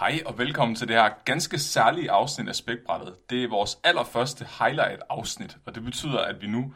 Hej og velkommen til det her ganske særlige afsnit af Spækbrættet. Det er vores allerførste highlight-afsnit, og det betyder, at vi nu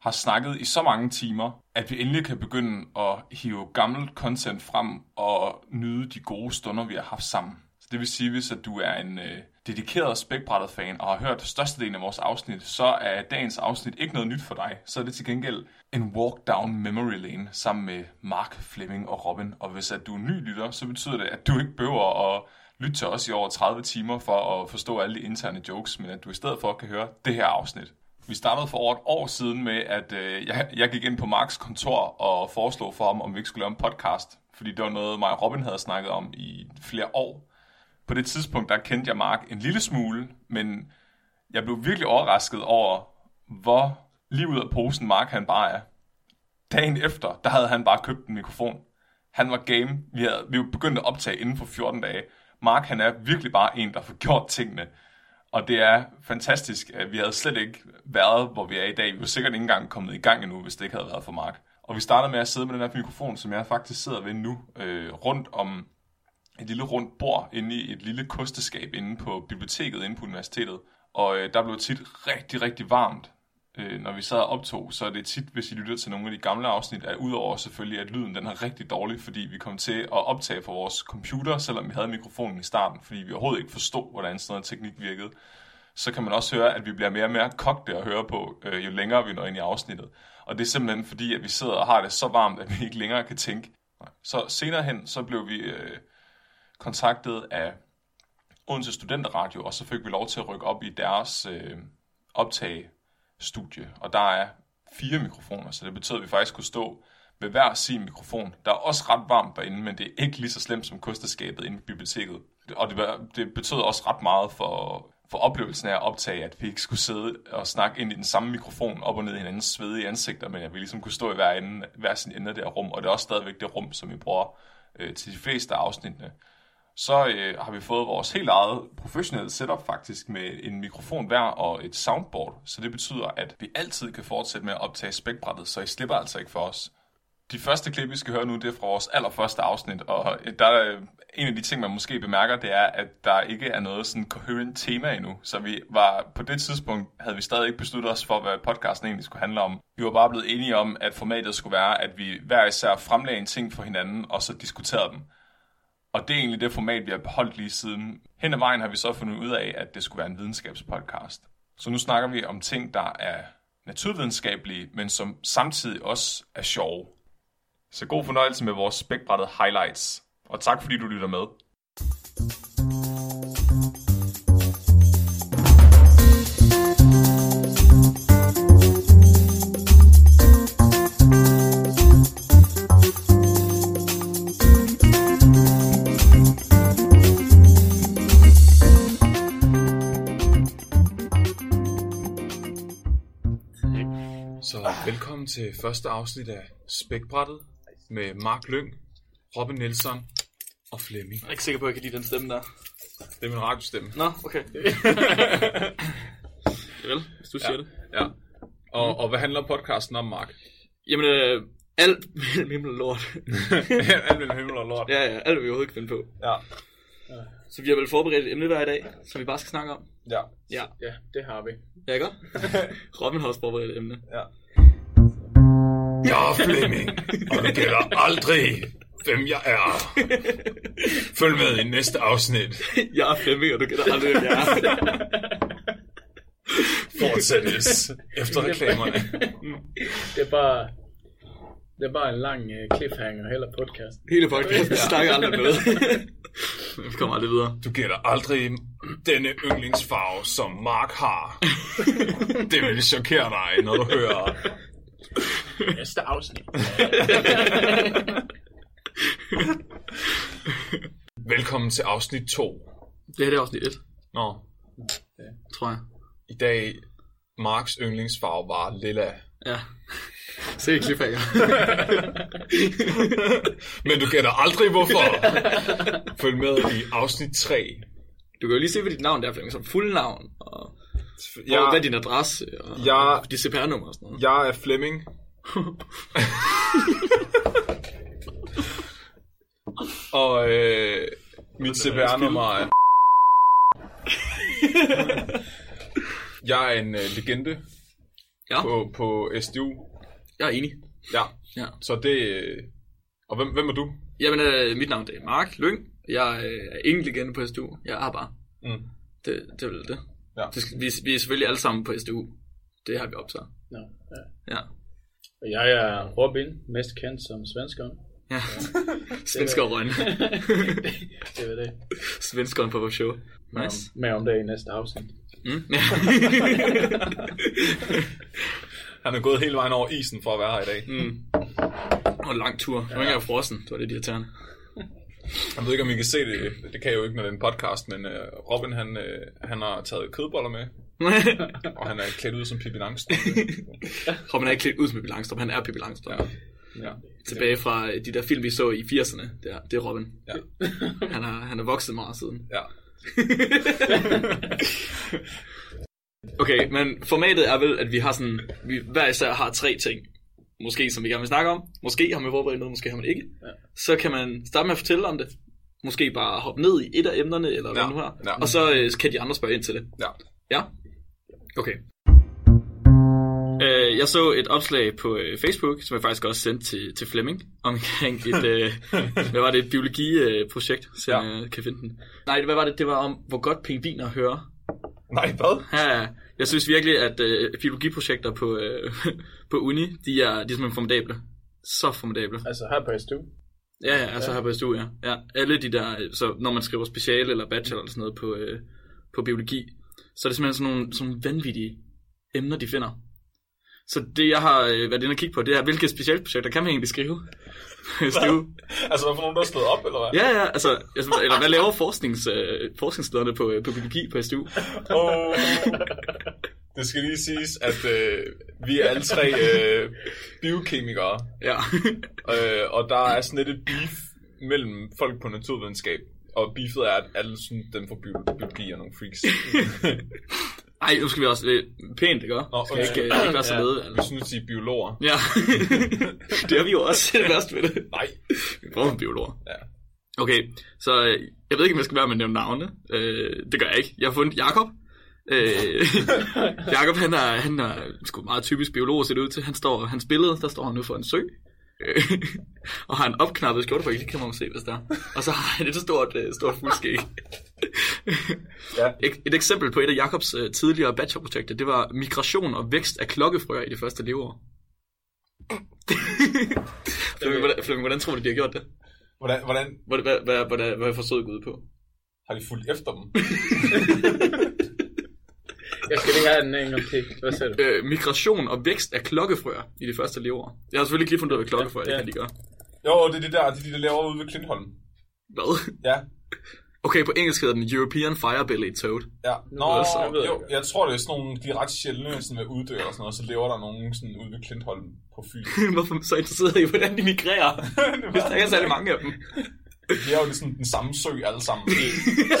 har snakket i så mange timer, at vi endelig kan begynde at hive gammelt content frem og nyde de gode stunder, vi har haft sammen. Det vil sige, hvis at du er en øh, dedikeret Spækbrættet-fan og har hørt størstedelen af vores afsnit, så er dagens afsnit ikke noget nyt for dig. Så er det til gengæld en walk down memory lane sammen med Mark, Fleming og Robin. Og hvis at du er ny lytter, så betyder det, at du ikke behøver at lytte til os i over 30 timer for at forstå alle de interne jokes, men at du i stedet for kan høre det her afsnit. Vi startede for over et år siden med, at øh, jeg, jeg gik ind på Marks kontor og foreslog for ham, om vi ikke skulle lave en podcast. Fordi det var noget, mig og Robin havde snakket om i flere år. På det tidspunkt, der kendte jeg Mark en lille smule, men jeg blev virkelig overrasket over, hvor lige ud af posen Mark han bare er. Dagen efter, der havde han bare købt en mikrofon. Han var game. Vi, havde, vi begyndte at optage inden for 14 dage. Mark han er virkelig bare en, der får gjort tingene. Og det er fantastisk, at vi havde slet ikke været, hvor vi er i dag. Vi var sikkert ikke engang kommet i gang endnu, hvis det ikke havde været for Mark. Og vi starter med at sidde med den her mikrofon, som jeg faktisk sidder ved nu, øh, rundt om et lille rundt bord inde i et lille kosteskab inde på biblioteket inde på universitetet. Og øh, der blev tit rigtig, rigtig varmt, øh, når vi sad og optog. Så er det tit, hvis I lytter til nogle af de gamle afsnit, at udover selvfølgelig, at lyden den er rigtig dårlig, fordi vi kom til at optage fra vores computer, selvom vi havde mikrofonen i starten, fordi vi overhovedet ikke forstod, hvordan sådan noget teknik virkede. Så kan man også høre, at vi bliver mere og mere kogte at høre på, øh, jo længere vi når ind i afsnittet. Og det er simpelthen fordi, at vi sidder og har det så varmt, at vi ikke længere kan tænke. Så senere hen, så blev vi øh, kontaktet af Odense Studenteradio, og så fik vi lov til at rykke op i deres øh, optagestudie. Og der er fire mikrofoner, så det betød, at vi faktisk kunne stå ved hver sin mikrofon. Der er også ret varmt derinde, men det er ikke lige så slemt som kosteskabet inde i biblioteket. Og det, det betød også ret meget for, for oplevelsen af at optage, at vi ikke skulle sidde og snakke ind i den samme mikrofon op og ned i hinandens svedige ansigter, men at vi ligesom kunne stå i hver, ende, hver sin ende af det her rum, og det er også stadigvæk det rum, som vi bruger øh, til de fleste af afsnittene så øh, har vi fået vores helt eget professionelle setup faktisk med en mikrofon hver og et soundboard. Så det betyder, at vi altid kan fortsætte med at optage spækbrættet, så I slipper altså ikke for os. De første klip, vi skal høre nu, det er fra vores allerførste afsnit, og øh, der er øh, en af de ting, man måske bemærker, det er, at der ikke er noget sådan coherent tema endnu. Så vi var på det tidspunkt, havde vi stadig ikke besluttet os for, hvad podcasten egentlig skulle handle om. Vi var bare blevet enige om, at formatet skulle være, at vi hver især fremlagde en ting for hinanden, og så diskuterede dem. Og det er egentlig det format, vi har beholdt lige siden. Hen ad vejen har vi så fundet ud af, at det skulle være en videnskabspodcast. Så nu snakker vi om ting, der er naturvidenskabelige, men som samtidig også er sjove. Så god fornøjelse med vores spækbrættede highlights. Og tak fordi du lytter med. Til første afsnit af Spækbrættet med Mark Lyng, Robin Nielsen og Flemming. Jeg er ikke sikker på, at jeg kan lide den stemme der. Det er min radiostemme. Nå, okay. Vel, hvis du siger Ja. det. Ja. Og, og hvad handler podcasten om, Mark? Jamen, øh, alt mellem himmel og lort. Alt mellem himmel og lort. ja, ja, alt vi overhovedet kan finde på. Ja. Så vi har vel forberedt et emne hver i dag, som vi bare skal snakke om. Ja. Ja, Ja, det har vi. ja ikke? Robin har også forberedt et emne. ja. Jeg er Flemming, og det gælder aldrig, hvem jeg er. Følg med i næste afsnit. jeg er Flemming, og du gætter aldrig, hvem jeg er. Fortsættes efter reklamerne. Det er bare... Det er bare en lang uh, cliffhanger hele podcasten. Hele podcasten, vi snakker aldrig noget. vi kommer aldrig videre. Du gætter aldrig denne yndlingsfarve, som Mark har. Det vil chokere dig, når du hører... Næste afsnit. Velkommen til afsnit 2. Det her det er afsnit 1, Nå, tror jeg. i dag Marks yndlingsfarve var lilla. Ja. Se cliffhanger. Men du gætter aldrig hvorfor. Følg med i afsnit 3. Du kan jo lige se, hvad dit navn er, Flemming, som fuld navn, og Jeg, ja. hvad er din adresse, og Ja. og dit CPR-nummer og sådan noget. jeg er Flemming. og øh, Mit CPR-nummer er... Jeg er en uh, legende Ja, på, på SDU. jeg er enig. Ja. Ja. Så det... øh, Og hvem, hvem er du? Jamen, øh, mit navn det er Mark Lyng. Jeg øh, er ingen legende på SDU. Jeg er bare. Mm. Det, det er vel det. Ja. det skal, vi, vi er selvfølgelig alle sammen på SDU. Det har vi optaget. Nå, ja. Ja. Og jeg er Robin, mest kendt som svenskeren. ja. Svenskeren. Det er det. Svenskeren på vores show. Nice. Nice. Mere om det i næste afsnit. Mm. Ja. Han er gået hele vejen over isen for at være her i dag. mm. Og en lang tur. Nu er jeg frossen. Det var lidt irriterende. Jeg ved ikke, om I kan se det. Det kan jeg jo ikke, når det er en podcast, men uh, Robin, han, uh, han har taget kødboller med, og han er klædt ud som Pippi Langstrømpe. Robin er ikke klædt ud som Pippi Langstrøm. Han er Pippi Langstrøm. Ja. Ja. Tilbage fra øh, de der film, vi så i 80'erne. Det er, det er Robin. Ja. Han er, han er vokset meget siden. ja. Okay, men formatet er vel, at vi har sådan, vi hver især har tre ting, måske som vi gerne vil snakke om. Måske har man forberedt noget, måske har man ikke. Ja. Så kan man starte med at fortælle om det. Måske bare hoppe ned i et af emnerne, eller hvad Ja, nu har. ja. Og så øh, kan de andre spørge ind til det. Ja. Ja? Okay. Øh, jeg så et opslag på øh, Facebook, som jeg faktisk også sendte til, til Flemming, omkring et, øh, hvad var det, et biologiprojekt, så Ja. jeg kan finde den. Nej, hvad var det? Det var om, hvor godt pingviner hører. Nej, hvad? Ja, ja. jeg synes virkelig, at øh, biologiprojekter på, øh, på uni, de er, de er simpelthen formidable. Så formidable. Altså her på SDU. Ja, ja, altså her på SDU, ja. ja. Alle de der, så når man skriver speciale eller bachelor eller sådan noget på, øh, på biologi, så er det simpelthen sådan nogle, sådan vanvittige emner, de finder. Så det, jeg har øh, været inde og kigge på, det er, hvilke specialprojekter kan man egentlig skrive? SDU. Altså, hvad for nogen, der er op, eller hvad? Ja, ja, altså, altså eller hvad laver forsknings, øh, forskningslederne på, øh, på biologi på SDU? Oh. Det skal lige siges, at øh, vi er alle tre øh, biokemikere, Ja. øh, og der er sådan lidt et beef mellem folk på naturvidenskab. Og beefet er, at alle synes, dem fra bio- biologi er nogle freaks. Ej, nu skal vi også øh, pænt, ikke? Nå, Skal ikke, ikke være så Ja. lede, Vi synes, de er biologer. Ja, det har vi jo også det værste ved det. Nej. Vi prøver biologer. Ja. Okay, så øh, jeg ved ikke, om jeg skal være med at nævne navne. Øh, det gør jeg ikke. Jeg har fundet Jakob. Øh, Jakob, han er, han er sgu meget typisk biolog, ser det ud til. Han står, hans billede, der står han nu for en sø. Øh, og har en opknappet skjorte på, det kan man jo se, hvis der er. Og så har han et stort, øh, stort fuldskæg. Ja. Et, et eksempel på et af Jakobs øh, tidligere bachelorprojekter, det var migration og vækst af klokkefrøer i det første leveår. Flemming, hvordan, Flemming, hvordan tror du, de har gjort det? Hvordan, hvordan Hvad, hvad, hvad, hvad, hvad er forsøget gået ud på? har de fulgt efter dem? Jeg skal lige have den en gang til. Hvad siger du? Øh, migration og vækst af klokkefrøer i det første leveår. Jeg har selvfølgelig ikke lige fundet ud af, hvad klokkefrøer Ja, ja, det kan de gøre. Jo, det er det der, det er de, der laver ude ved Klintholm. Hvad? Ja. Okay, på engelsk hedder den European Firebelly Toad. Ja, nå, Altså, jeg ved jo, jeg tror, det er sådan nogle, de er ret sjældne sådan ved uddø og sådan noget, så lever der nogen sådan ude ved Klintholm på Fyn. Hvorfor så interesseret i, hvordan de migrerer? Hvis der ikke er særlig mange af dem. De er jo sådan den samme sø alle sammen.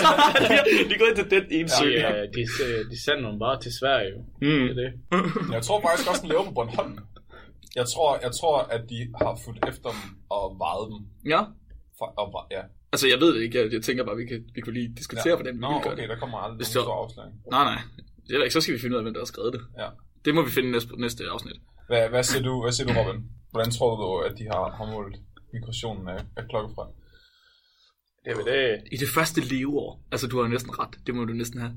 de går ind til den ene sø. De, øh, de, de, de sender dem bare til Sverige. jo. Mm. Det er det. Jeg tror faktisk også, den lever på Bornholm. Jeg tror, jeg tror, at de har fulgt efter dem og vejet dem. Ja. For, og, ja. Altså, jeg ved det ikke. Jeg, jeg tænker bare, vi kan, vi kan lige diskutere, ja. hvordan vi Nå, okay, det. der kommer aldrig nogen stor afsløring. Nej, nej. Det er ikke. Så skal vi finde ud af, hvem der har skrevet det. Ja. Det må vi finde næste, næste afsnit. Hvad, hvad, siger du, hvad siger du, Robin? Hvordan tror du, at de har, har målt migrationen af, af klokkefrø? Det er det. I det første leveår. Altså, du har næsten ret. Det må du næsten have.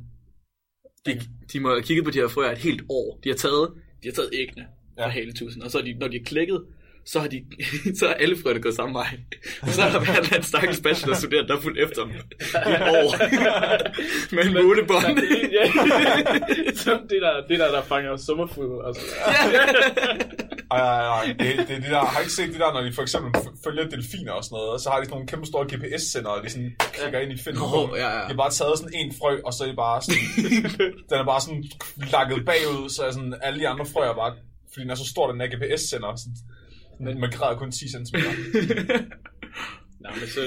De, de må have kigget på de her frøer et helt år. De har taget, de har taget fra Ja. haletusen, og så er de, når de er klækket, så har, de, så er alle frøerne gået samme vej. Og så har der været en stakkels bachelorstuderende, der er fulgt efter dem i et år. Med en målebånd. Ja. Som det der, det der, der fanger sommerfugle. Altså. Ej, ej, ej. Det, det, er det der, har ikke set det der, når de for eksempel følger delfiner og sådan noget, og så har de sådan nogle kæmpe store GPS-sender, og de sådan klikker ind i finden. Nå, ja, ja. De har bare taget sådan en frø, og så er det bare sådan, den er bare sådan lakket bagud, så er sådan alle de andre frøer bare, fordi den er så stor, den her GPS-sender, så den migrerer kun 10 cm. Nej, men så...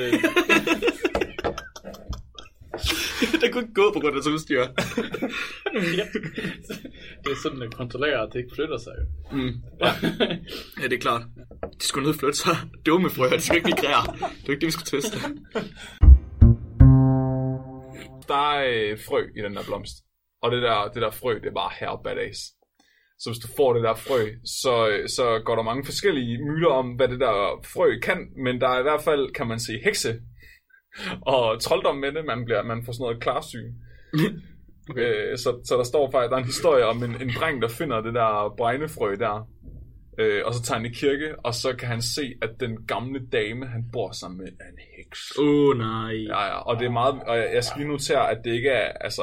det kunne ikke gå på grund af udstyr. ja. Det er sådan, at kontrollerer, at det ikke flytter sig. Jo. Mm. Ja, det er klart. De skulle nødt flytte sig. Dumme frøer, de skal ikke migrere. Det er ikke det, vi skulle teste. der er øh, frø i den der blomst. Og det der, det der frø, det er bare her badass. Så hvis du får det der frø, så, så går der mange forskellige myter om, hvad det der frø kan. Men der er i hvert fald, kan man se, hekse og trolddom med det. Man, bliver, man får sådan noget klarsyn. okay. øh, så, så der står faktisk, der er en historie om en, en dreng, der finder det der bregnefrø der. Øh, og så tager han i kirke, og så kan han se, at den gamle dame, han bor sammen med, er en heks. Åh, oh, nej. Ja, ja, og det er meget, og jeg, jeg skal lige notere, at det ikke er, altså,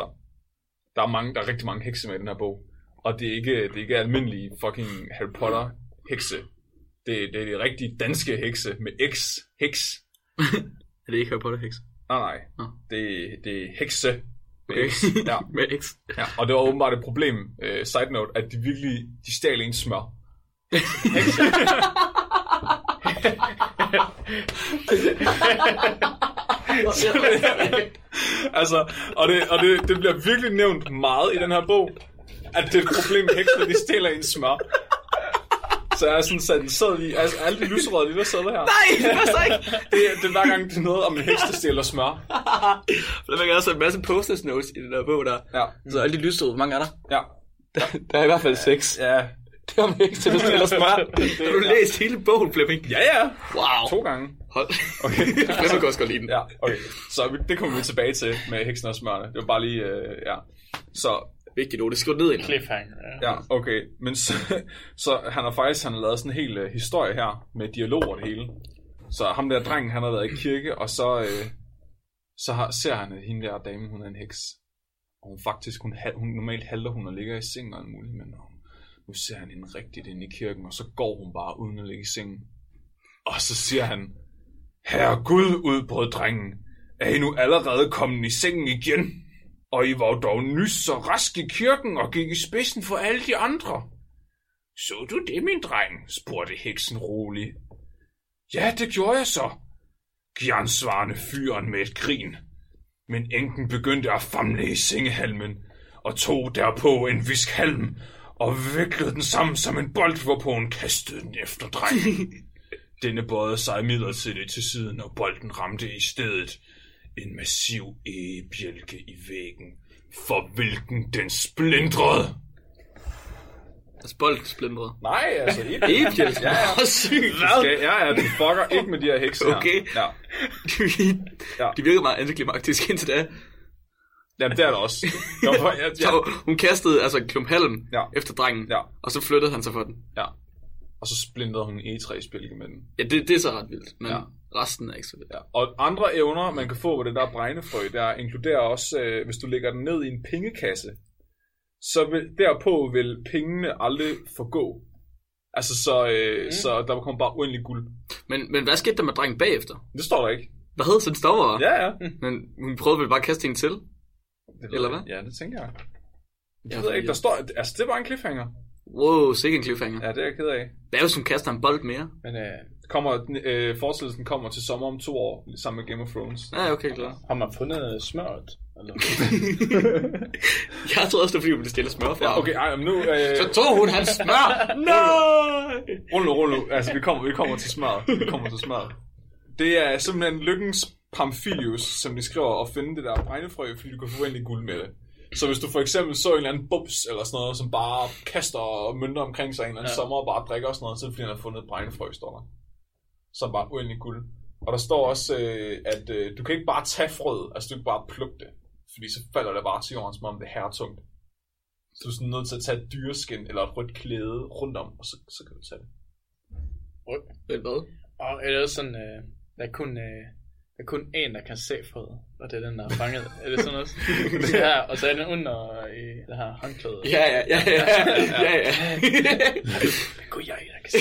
der er mange, der er rigtig mange hekse med i den her bog, og det er ikke, det er ikke almindelige fucking Harry Potter hekse. Det, det er de rigtige danske hekse med X, heks. Er det ikke Harry Potter heks? Nej, nej, Nå. det, det er hekse. med Okay. X. Ja, Med X. ja, og det var åbenbart et problem, uh, side note, at de virkelig, de stjal ens smør. altså, og, det, og det, det bliver virkelig nævnt meget i den her bog, at det er et problem med heksene, de stjæler ens smør. Så jeg er sådan sat en sædel i, altså alle de lyserøde lille sædler her. Nej, det passer ikke. Det, det er hver gang, det er noget om en heks, der stjæler smør. Der er også en masse post notes i den der bog der. Ja, Så alle de lyserøde, hvor mange er der? ja, Der er i hvert fald seks. ja. Det er om til, at stille smør. Har du læst hele bogen, Flemming? Ja, ja. Wow. To gange. Hold. Okay. Flemming kan også godt lide den. Ja, okay. Så det kommer vi tilbage til med heksen og smørene. Det var bare lige, øh, ja. Så, Vigtigt ord, det skriver ned i. Cliffhanger, ja. ja, okay. Men så, så han har faktisk han har lavet sådan en hel uh, historie her med dialog og det hele. Så ham der drengen, han har været i kirke, og så, øh, så har, ser han, at hende der dame, hun er en heks. Og hun faktisk, hun, hal- hun normalt halter hun og ligger i sengen og alt muligt, men hun, nu ser han hende rigtigt ind i kirken, og så går hun bare uden at ligge i sengen. Og så siger han, Herre Gud, udbrød drengen, er I nu allerede kommet i sengen igen? Og I var dog nys så rask i kirken og gik i spidsen for alle de andre. Så du det, min dreng? spurgte heksen roligt. Ja, det gjorde jeg så, Gjernsvarende fyren med et grin. Men enken begyndte at famle i sengehalmen, og tog derpå en visk halm, og viklede den sammen som en bold, hvorpå hun kastede den efter drengen. Denne bøjede sig midlertidigt til siden, og bolden ramte i stedet en massiv egebjælke i væggen, for hvilken den splindrede. Altså boldsplindret. Nej, altså ikke. Egebjælke. Ja, ja. Sygt. Skal, ja, ja, du fucker ikke med de her hekse her. Okay. Ja. Ja. De virkede meget antiklimaktisk indtil da. ja, det er det også. Jeg, jeg, Så hun kastede altså en klump halm Ja. efter drengen, ja, og så flyttede han sig for den. ja. Og så splindrede hun en E3-spilke med den. Ja, det, det er så ret vildt, men Ja. Resten er ikke så vildt. Ja. Og andre evner, man kan få ved det der bregnefrø, der inkluderer også, øh, hvis du lægger den ned i en pengekasse, så vil, derpå vil pengene aldrig forgå. Altså, så, øh, mm. så der kommer bare uendelig guld. Men, men hvad skete der med drengen bagefter? Det står der ikke. Hvad hed sådan stopper? Ja, ja. Men hun prøvede vel bare at kaste hende til? Det Eller jeg. hvad? Ja, det tænker jeg. Det Ja, ved jeg ikke. Der står, altså, det var en cliffhanger. Wow, sikke en cliffhanger. Ja. Det er jeg ked af. Hvad hvis hun kaster en bold mere? Men øh, Kommer, øh, forestillelsen kommer til sommer om to år, sammen med Game of Thrones. Ja, okay, klar. har man fundet smøret? Eller? Jeg troede også, det var fordi, hun ville stille smør for Ja, okay, ej, men nu... Øh, Så tog hun hans smør! Nej! Rul nu, rul nu. Altså, vi kommer, vi kommer til smør. Vi kommer til smør. Det er simpelthen lykkens Pamphilius, som de skriver, at finde det der bregnefrø, fordi du kan få guld med det. Så hvis du for eksempel så en eller anden bubs eller sådan noget, som bare kaster mønter omkring sig en eller anden ja. Sommer og bare drikker og sådan noget, så er det fordi, han har fundet et bregnefrø, står der. Så bare uendelig guld. Og der står også, øh, at øh, du kan ikke bare tage frøet, altså du kan ikke bare plukke det, fordi så falder det bare til jorden, som om det er hertungt. Så du er sådan nødt til at tage et dyreskin eller et rødt klæde rundt om, og så, så kan du tage det. Vel hvad? Og er det også sådan, øh, der er kun, øh, er kun en, der kan se frøet, og det er den, der er fanget. er det sådan noget? ja, og så er den under i det her håndklæde. Ja, ja, ja, ja, ja, ja. Men gud, jeg, der kan se.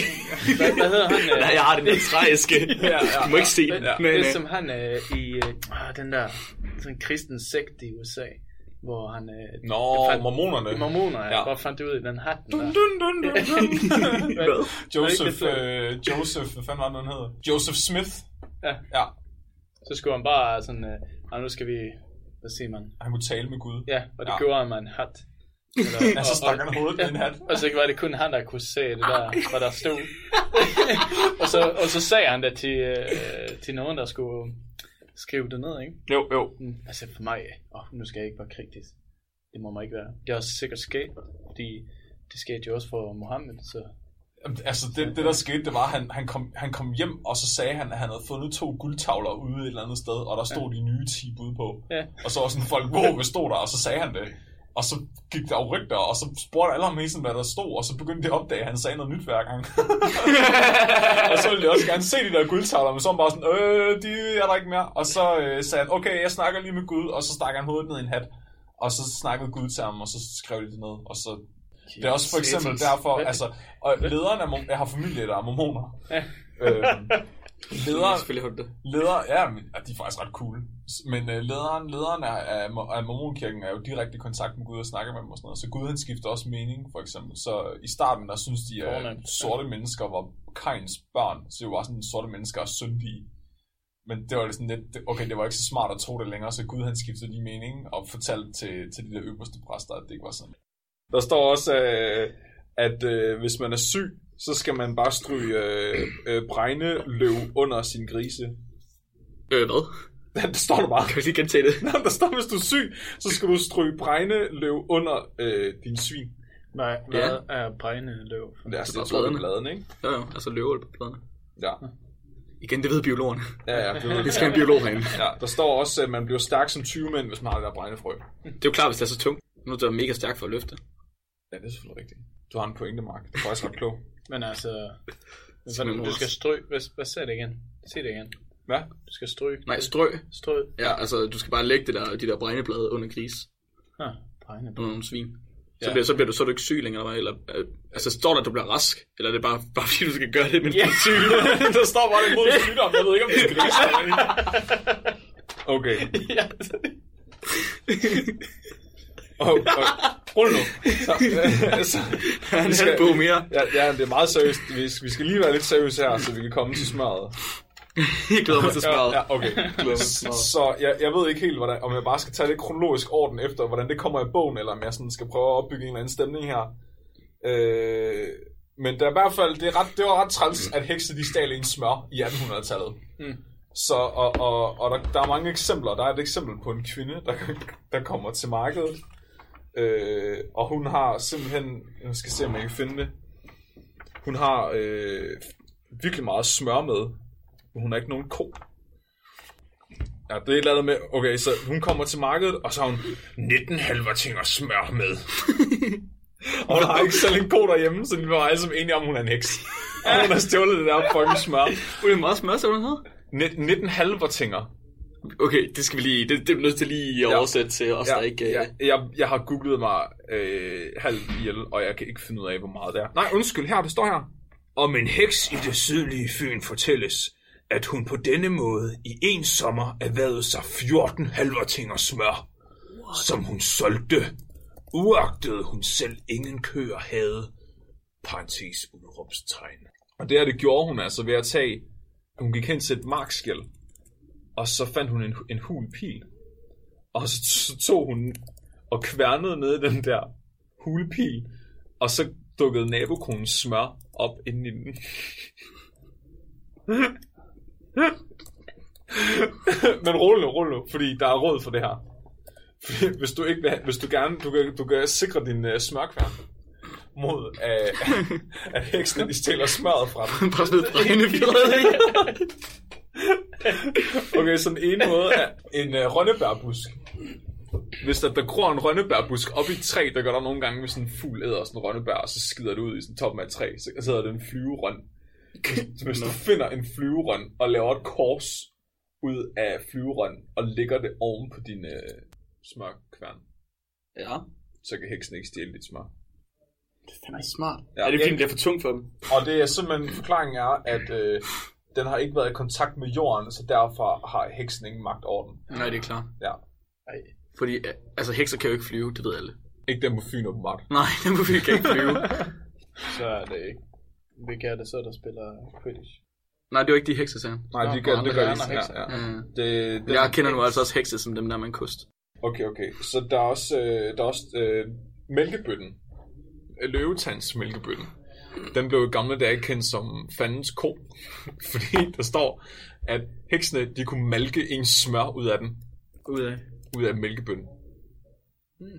Hvad, hvad hedder han? Øh, Nej, jeg har den der træske. Ja, ja. Du må ikke se den. Ja, Nej, det er som han øh, i øh, ah, den der sådan en kristen sekt i USA, hvor han øh, Nå, fandt- mormonerne. mormoner, Ja. ja. bare fandt det ud i den hat. Dun, Der. dun, dun, dun, dun. Joseph, det øh, Joseph, hvad fanden var det, han hedder? Joseph Smith. Ja. Ja, Så skulle han bare sådan, øh, nu skal vi, hvad siger man? han kunne tale med Gud. Ja, og det Ja. gjorde han med en hat. Eller, Ja, så stak han hovedet med en hat. Og så var det kun han, der kunne se det der, hvad der stod. og, så, og så sagde han det til, øh, til nogen, der skulle skrive det ned, ikke? Jo, jo. Mm. Altså for mig, åh, nu skal jeg ikke være kritisk. Det må man ikke være. Det er også sikkert sket, fordi det skete jo også for Mohammed, så Altså, det, det der skete, det var, at han, han, kom, han kom hjem, og så sagde han, at han havde fundet to guldtavler ude et eller andet sted, og der stod ja. de nye 10 bud på. ja. Og så var sådan folk, wow, hvad stod der? Og så sagde han det. Og så gik der jo rygter, og så spurgte alle ham hele tiden, hvad der stod, og så begyndte de at opdage, at han sagde noget nyt hver gang. og så ville de også gerne se de der guldtavler, men så var han bare sådan, øh, de er der ikke mere. Og så øh, sagde han, okay, jeg snakker lige med Gud, og så stak han hovedet ned i en hat. Og så snakkede Gud til ham, og så skrev de det ned, og så det er også for eksempel derfor, altså, og lederen af, har familie, der er mormoner. Ja. Øhm, lederen, selvfølgelig leder, ja, men, ja, de er faktisk ret cool. Men øh, lederen, lederen af, af, af mormonkirken er jo direkte i kontakt med Gud og snakker med dem og sådan noget. Så Gud han skifter også mening, for eksempel. Så i starten, der synes de, at Fornemt. sorte mennesker var Kains børn. Så det var sådan, at sorte mennesker er syndige. Men det var sådan lidt, det- okay, det var ikke så smart at tro det længere, så Gud han skiftede lige mening og fortalte til, til de der øverste præster, at det ikke var sådan. Der står også, øh, at øh, hvis man er syg, så skal man bare stryge øh, øh, bregneløv under sin grise. Øh, hvad? Det står der bare. Kan vi lige gentage det? Nå, der står, hvis du er syg, så skal du stryge bregneløv under øh, din svin. Hvad, hvad er brændende løv? Det er Så så der er det bladene. ikke? Jo, jo, altså løveøl på pladerne. Ja. Igen, det ved biologerne. Ja, ja, det, ved Det skal en biolog herinde. Ja, der står også, at man bliver stærk som 20 mænd, hvis man har det der bregnefrø. Det er jo klart, hvis det er så tungt. Nu er det mega stærkt for at løfte. Ja, det er selvfølgelig rigtigt. Du har en pointe, Mark. Det er faktisk ret klog. Men altså, en du skal stryge, hvad, hvad sagde det igen? Sig det igen. Hvad? Du skal stryge. Nej, strø. Strø. Ja, altså, du skal bare lægge det der, de der bregneblade under gris. Ah, brændende Under nogle svin. Så, Ja. bliver, så, bliver du, så er du ikke syg længere, eller, eller øh, altså står der, at du bliver rask, eller er det bare, bare fordi du skal gøre det, men Ja. du er syg? der står bare det mod sygdom. Jeg ved ikke, om det skal. Okay. ja, Og, og, rul nu. Så, så, Han skal mere. ja, ja, det er meget seriøst. Vi, vi skal lige være lidt seriøse her, så vi kan komme til smøret. Jeg glæder mig til smøret. Ja, ja okay. Så jeg, jeg ved ikke helt, hvordan, om jeg bare skal tage det kronologisk orden efter, hvordan det kommer i bogen, eller om jeg sådan skal prøve at opbygge en eller anden stemning her. Øh, men det er i hvert fald, det, er ret, det var ret træls, at hekse de stjal en smør i 1800-tallet. Mm. Så, og, og, og der, der er mange eksempler. Der er et eksempel på en kvinde, der, der kommer til markedet. Øh, og hun har simpelthen, jeg skal se, om jeg kan finde det. Hun har øh, virkelig meget smør med, men hun har ikke nogen ko. Ja, det er et eller andet med, okay, så hun kommer til markedet, og så har hun 19 halvertinger smør med. og hun har ikke selv en ko derhjemme, så vi var alle sammen enige om, hun er en heks. Og hun har stjålet det der fucking smør. Det er meget smør, så hedder. Ni- 19 halvertinger. Okay, det skal vi lige, det, det er vi nødt til lige at Ja. oversætte til os, der ikke... ja, øh, jeg, jeg har googlet mig øh, halv ihjel, og jeg kan ikke finde ud af, hvor meget det er. Nej, undskyld, her, det står her. Om en heks i det sydlige Fyn fortælles, at hun på denne måde i en sommer erhvervede sig 14 halvertinger smør, What? som hun solgte, uagtet hun selv ingen køer havde. Parentes udråbstegn. Og det her, det gjorde hun altså ved at tage, hun gik hen til et markskæld, og så fandt hun en, en hul pil. Og så, så tog hun og kværnede ned i den der hulepil, og så dukkede nabokonens smør op inden i den. Men rolig nu, rolig nu, fordi der er råd for det her. Fordi hvis du ikke vil, hvis du gerne, du kan, du kan sikre din uh, smørkværn mod, uh, at heksene de stjæler smøret fra den. Bare sådan noget brændefjord. Okay, så den ene måde er en uh, rønnebærbusk. Hvis der, der gror en rønnebærbusk op i et træ, der gør der nogle gange, hvis sådan en fugl æder sådan en rønnebær, og så skider det ud i sådan toppen af et træ, så så hedder det en flyverøn. Så hvis du finder en flyverøn og laver et kors ud af flyverøn og lægger det oven på din uh, smørkværn, Ja, så kan heksen ikke stjæle dit smør. det er fandme smart. Ja, Ja, er det fordi, det er for tungt for dem? Og det er simpelthen, forklaringen er, at øh, den har ikke været i kontakt med jorden, så derfor har heksen ingen magt over den. Nej, det er klart. Ja. Ej. Fordi, øh, altså, hekser kan jo ikke flyve, det ved alle. Ikke den på Fyn, åbenbart. Nej, den må vi kan ikke flyve. Så er det ikke. Hvilke er det så, der spiller Quidditch? Nej, det er jo ikke de hekser, sagde. Nej, de gør, det gør de. Ja, hekser. ja. Øh, Det, det, Jeg kender nu altså også hekse som dem der med en kost. Okay, okay. Så der er også, øh, der er også øh, mælkebøtten. Løvetands mælkebøtten. Den blev i gamle dage kendt som fandens ko. Fordi der står, at heksene, de kunne malke en smør ud af den. Ud af. Ud af mælkebønnen.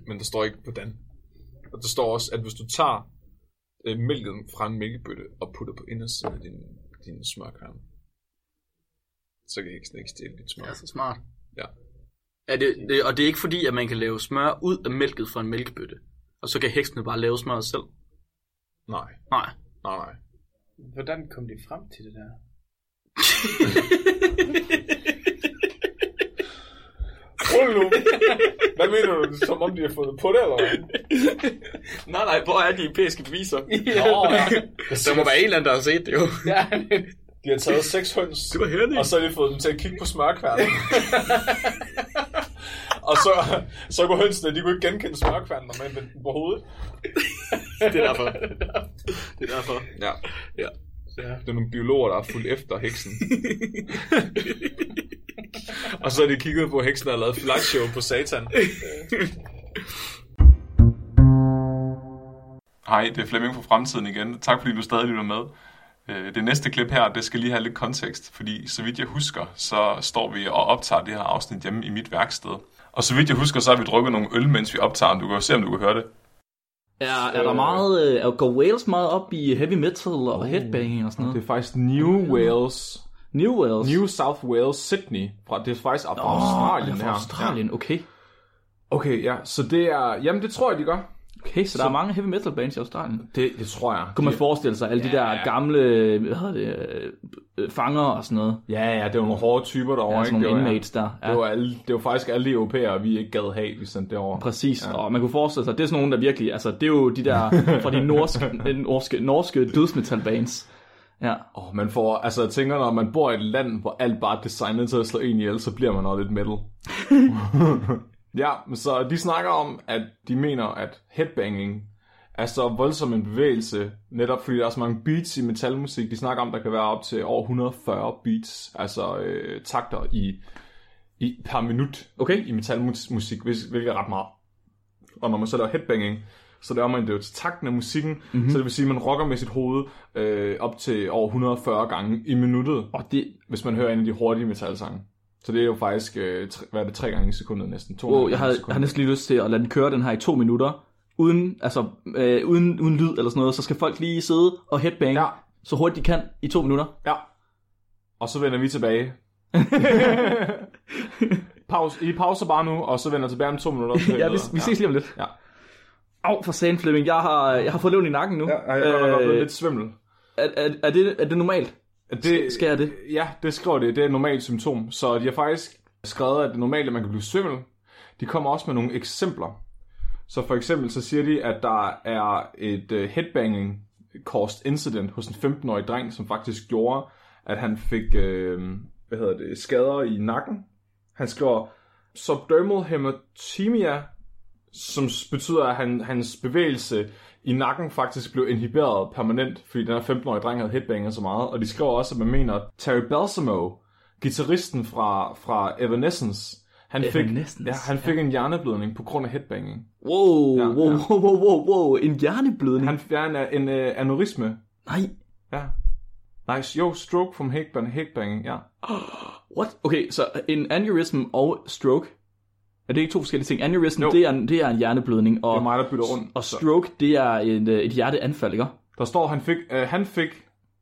Men der står ikke, hvordan. Og der står også, at hvis du tager øh, mælken fra en mælkebøtte og putter på indersiden af din, din smørkærne, så kan heksen ikke stjæle dit smør. Det er så smart. Ja. Er det, det, og det er ikke fordi, at man kan lave smør ud af mælket fra en mælkebøtte. Og så kan heksene bare lave smør selv. Nej, Nej. nej, nej. Hvordan kom de frem til det der? Hold nu. Hvad mener du? Som om de har fået på det, eller hvad? nej, nej, hvor er de europæiske beviser? Nå, Der må være en eller anden, der har set det jo. Ja, de har taget seks høns, Det var Henning. og så har de fået dem til at kigge på smørkværnen. og så, så kunne hønsene, de kunne ikke genkende smørkværnen, når man vendte den på hovedet. det er derfor. Det er derfor. Ja. Ja. Det er nogle biologer, der har fulgt efter heksen. og så har de kigget på, at heksen har lavet flagshow på satan. Hej, det er Flemming fra Fremtiden igen. Tak fordi du stadig lytter med. Øh, Det næste klip her, det skal lige have lidt kontekst, fordi så vidt jeg husker, så står vi og optager det her afsnit hjemme i mit værksted. Og så vidt jeg husker, så har vi drukket nogle øl, mens vi optager. Du kan jo se, om du kan høre det. Er, er der meget, øh, går Wales meget op i heavy metal og headbanging og sådan noget? Det er faktisk New Wales. New Wales? New South Wales, Sydney. Fra, det er faktisk fra Åh, Australien er her. Australien, okay. Okay, ja. Så det er... Jamen, det tror jeg, de gør. Okay, så der er mange heavy metal bands i Australien. Det, det tror jeg. Kunne man forestille sig, alle de der gamle, hvad hedder det, øh, fanger og sådan noget. Ja, ja, det var nogle hårde typer derovre, Ja, sådan ikke? nogle Det var- inmates der. Ja. Det var, alle, det var faktisk alle de europæere, vi ikke gad have, vi sendte derover. Præcis, ja. og man kunne forestille sig, det er sådan nogle, der virkelig, altså det er jo de der fra de norske, norske, norske dødsmetal bands. Ja, Oh, man får, altså jeg tænker, når man bor i et land, hvor alt bare er designet til at slå en ihjel, så bliver man også lidt metal. ja, så de snakker om, at de mener, at headbanging er så voldsom en bevægelse, netop fordi der er så mange beats i metalmusik. De snakker om, der kan være op til over 140 beats, altså øh, takter i, i per minut Okay. i metalmusik, hvilket er ret meget. Og når man så laver headbanging, så laver man det jo til takten af musikken, mm-hmm. så det vil sige, at man rocker med sit hoved øh, op til over 140 gange i minuttet, og det, hvis man hører en af de hurtige metalsange. Så det er jo faktisk, øh, tre, hvad er det, tre gange i sekundet næsten? To wow, jeg har, jeg har næsten lige lyst til at lade den køre den her i to minutter, uden, altså, øh, uden, uden lyd eller sådan noget, så skal folk lige sidde og headbang, Ja. så hurtigt de kan, i to minutter. Ja. Og så vender vi tilbage. Pause. I pauser bare nu, og så vender tilbage om to minutter. så Ja, vi, vi ses lige om lidt. Ja. Au, for sagen Flemming, jeg har, jeg har fået lån i nakken nu. Ja, jeg er godt Øh, lidt svimmel. er, er, er, det, er det normalt? Det, jeg det? Ja, det skriver det. Det er et normalt symptom. Så de har faktisk skrevet, at det er normalt, at man kan blive svimmel. De kommer også med nogle eksempler. Så for eksempel så siger de, at der er et uh, headbanging caused incident hos en 15-årig dreng, som faktisk gjorde, at han fik uh, hvad hedder det, skader i nakken. Han skriver subdermal hematemia, som betyder, at han, hans bevægelse i nakken faktisk blev inhiberet permanent, fordi den her 15-årige dreng havde headbanget så meget. Og de skriver også, at man mener, at Terry Balsamo, gitarristen fra, fra Evanescence, han fik, ja, han fik en hjerneblødning på grund af headbanging. Wow, Ja, wow, ja. wow, wow, wow, wow, en hjerneblødning. Han fik en, en, uh, aneurisme. Nej, Ja. Nice. Jo, stroke from headbang, headbanging, ja. what? Okay, så en aneurysm og stroke, er det ikke to forskellige ting? Aneurysm, det er, en- det er en hjerneblødning, og, Det er mig, der bytter rundt. og Så- stroke, det er et, øh, et hjerteanfald, ikke? Der står, han fik, uh, han fik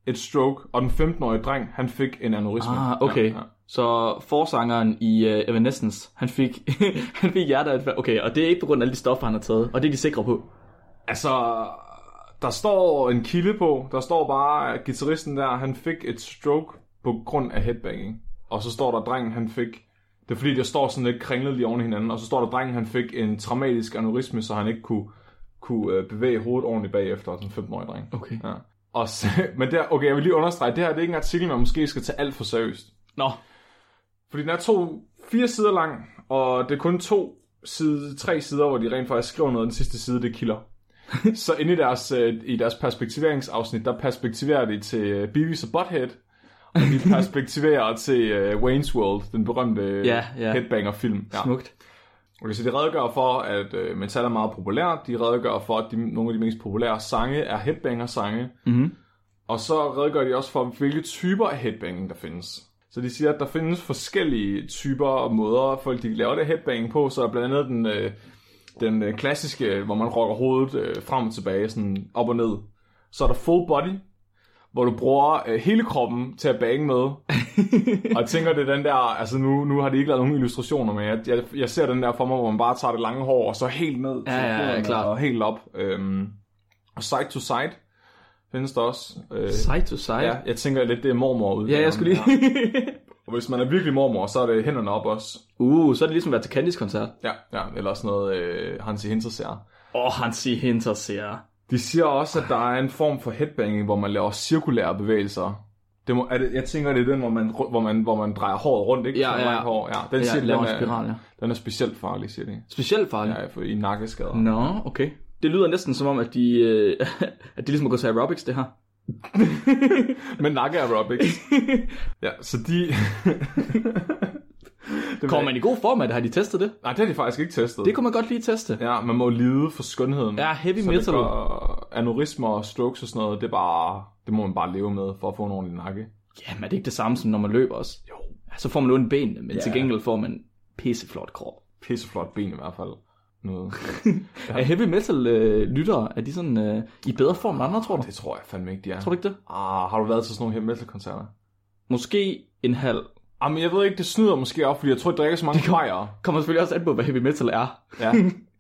et stroke, og den 15-årige dreng, han fik en aneurisme. Ah, okay. Ja, ja. Så forsangeren i uh, Evanescence, han fik, han fik hjerteanfald. Okay, og det er ikke på grund af alle de stoffer, han har taget, og det er de sikre på. Altså, der står en kilde på. Der står bare, at gitarristen der, han fik et stroke på grund af headbanging. Og så står der, at drengen han fik... Det er fordi, der står sådan lidt kringlet lige oven i hinanden. Og så står der, at drengen han fik en traumatisk aneurisme, så han ikke kunne, kunne øh, bevæge hovedet ordentligt bagefter, sådan en 15-årig dreng. Okay. Ja. Og så, men der, okay, jeg vil lige understrege, det her det er ikke en artikel, man måske skal tage alt for seriøst. Nå, Fordi den er to, fire sider lang, og det er kun to side, tre sider, hvor de rent faktisk skriver noget, og den sidste side, det er kilder. så inde i deres, øh, i deres perspektiveringsafsnit, der perspektiverer de til øh, Beavis og Butthead, og de perspektiverer til øh, Wayne's World, den berømte øh, Ja, ja. headbanger-film. Ja. smukt. Okay, så de redegør for, at øh, metal er meget populært. De redegør for, at de, nogle af de mest populære sange er headbanger-sange. Mhm. Og så redegør de også for, hvilke typer af headbanging der findes. Så de siger, at der findes forskellige typer og måder, folk de laver det headbanging på. Så er blandt andet den, øh, den øh, klassiske, hvor man rocker hovedet øh, frem og tilbage, sådan op og ned. Så er der full body, hvor du bruger øh, hele kroppen til at bange med. og jeg tænker, det er den der, altså nu, nu har de ikke lavet nogen illustrationer, men jeg, jeg, jeg ser den der for mig, hvor man bare tager det lange hår, og så helt ned Ja, til ja, ja, klart. og helt op. Øhm, og side to side findes der også. Øh, Side to side. ja, jeg tænker lidt, det er mormor ud. Ja, jeg skulle lige... Og hvis man er virkelig mormor, så er det hænderne op også. uh, så er det ligesom at være til Candice-koncert. Ja, ja eller sådan noget øh, Hansi Hinterseer. Åh, oh, han siger Hinter ser. De siger også, at der er en form for headbanging, hvor man laver cirkulære bevægelser. Det må, er det, jeg tænker, det er den, hvor man, hvor man, hvor man drejer håret rundt, ikke? Ja, ja. langt Hår. ja. Den, Ja, siger, den, en er, spiral, ja. den er specielt farlig, siger de. Specielt farligt. Ja, for, i nakkeskader. Nå, okay. Det lyder næsten som om, at de, øh, at de ligesom går til aerobics, det her. Men nakke aerobics. ja, så de... Kommer man i god form af det? Har de testet det? Nej, det har de faktisk ikke testet. Det kunne man godt lige teste. Ja, man må lide for skønheden. Ja, heavy så metal. Gør, aneurismer og strokes og sådan noget, det, er bare, det må man bare leve med for at få en ordentlig nakke. Jamen, er det ikke det samme som når man løber også? Jo. Så får man ondt benene, men Ja. til gengæld får man pisseflot krop. Pisseflot ben i hvert fald. Noget. Ja. Er heavy metal øh, lyttere, er de sådan øh, i bedre form end andre, tror du? Det tror jeg fandme ikke, de er. Tror du ikke det? Ah, har du været til sådan nogle heavy metal koncerter? Måske en halv. Ah, men jeg ved ikke, det snyder måske op, fordi jeg tror, jeg drikker så mange bajer. Kommer selvfølgelig også an på, hvad heavy metal er. Ja.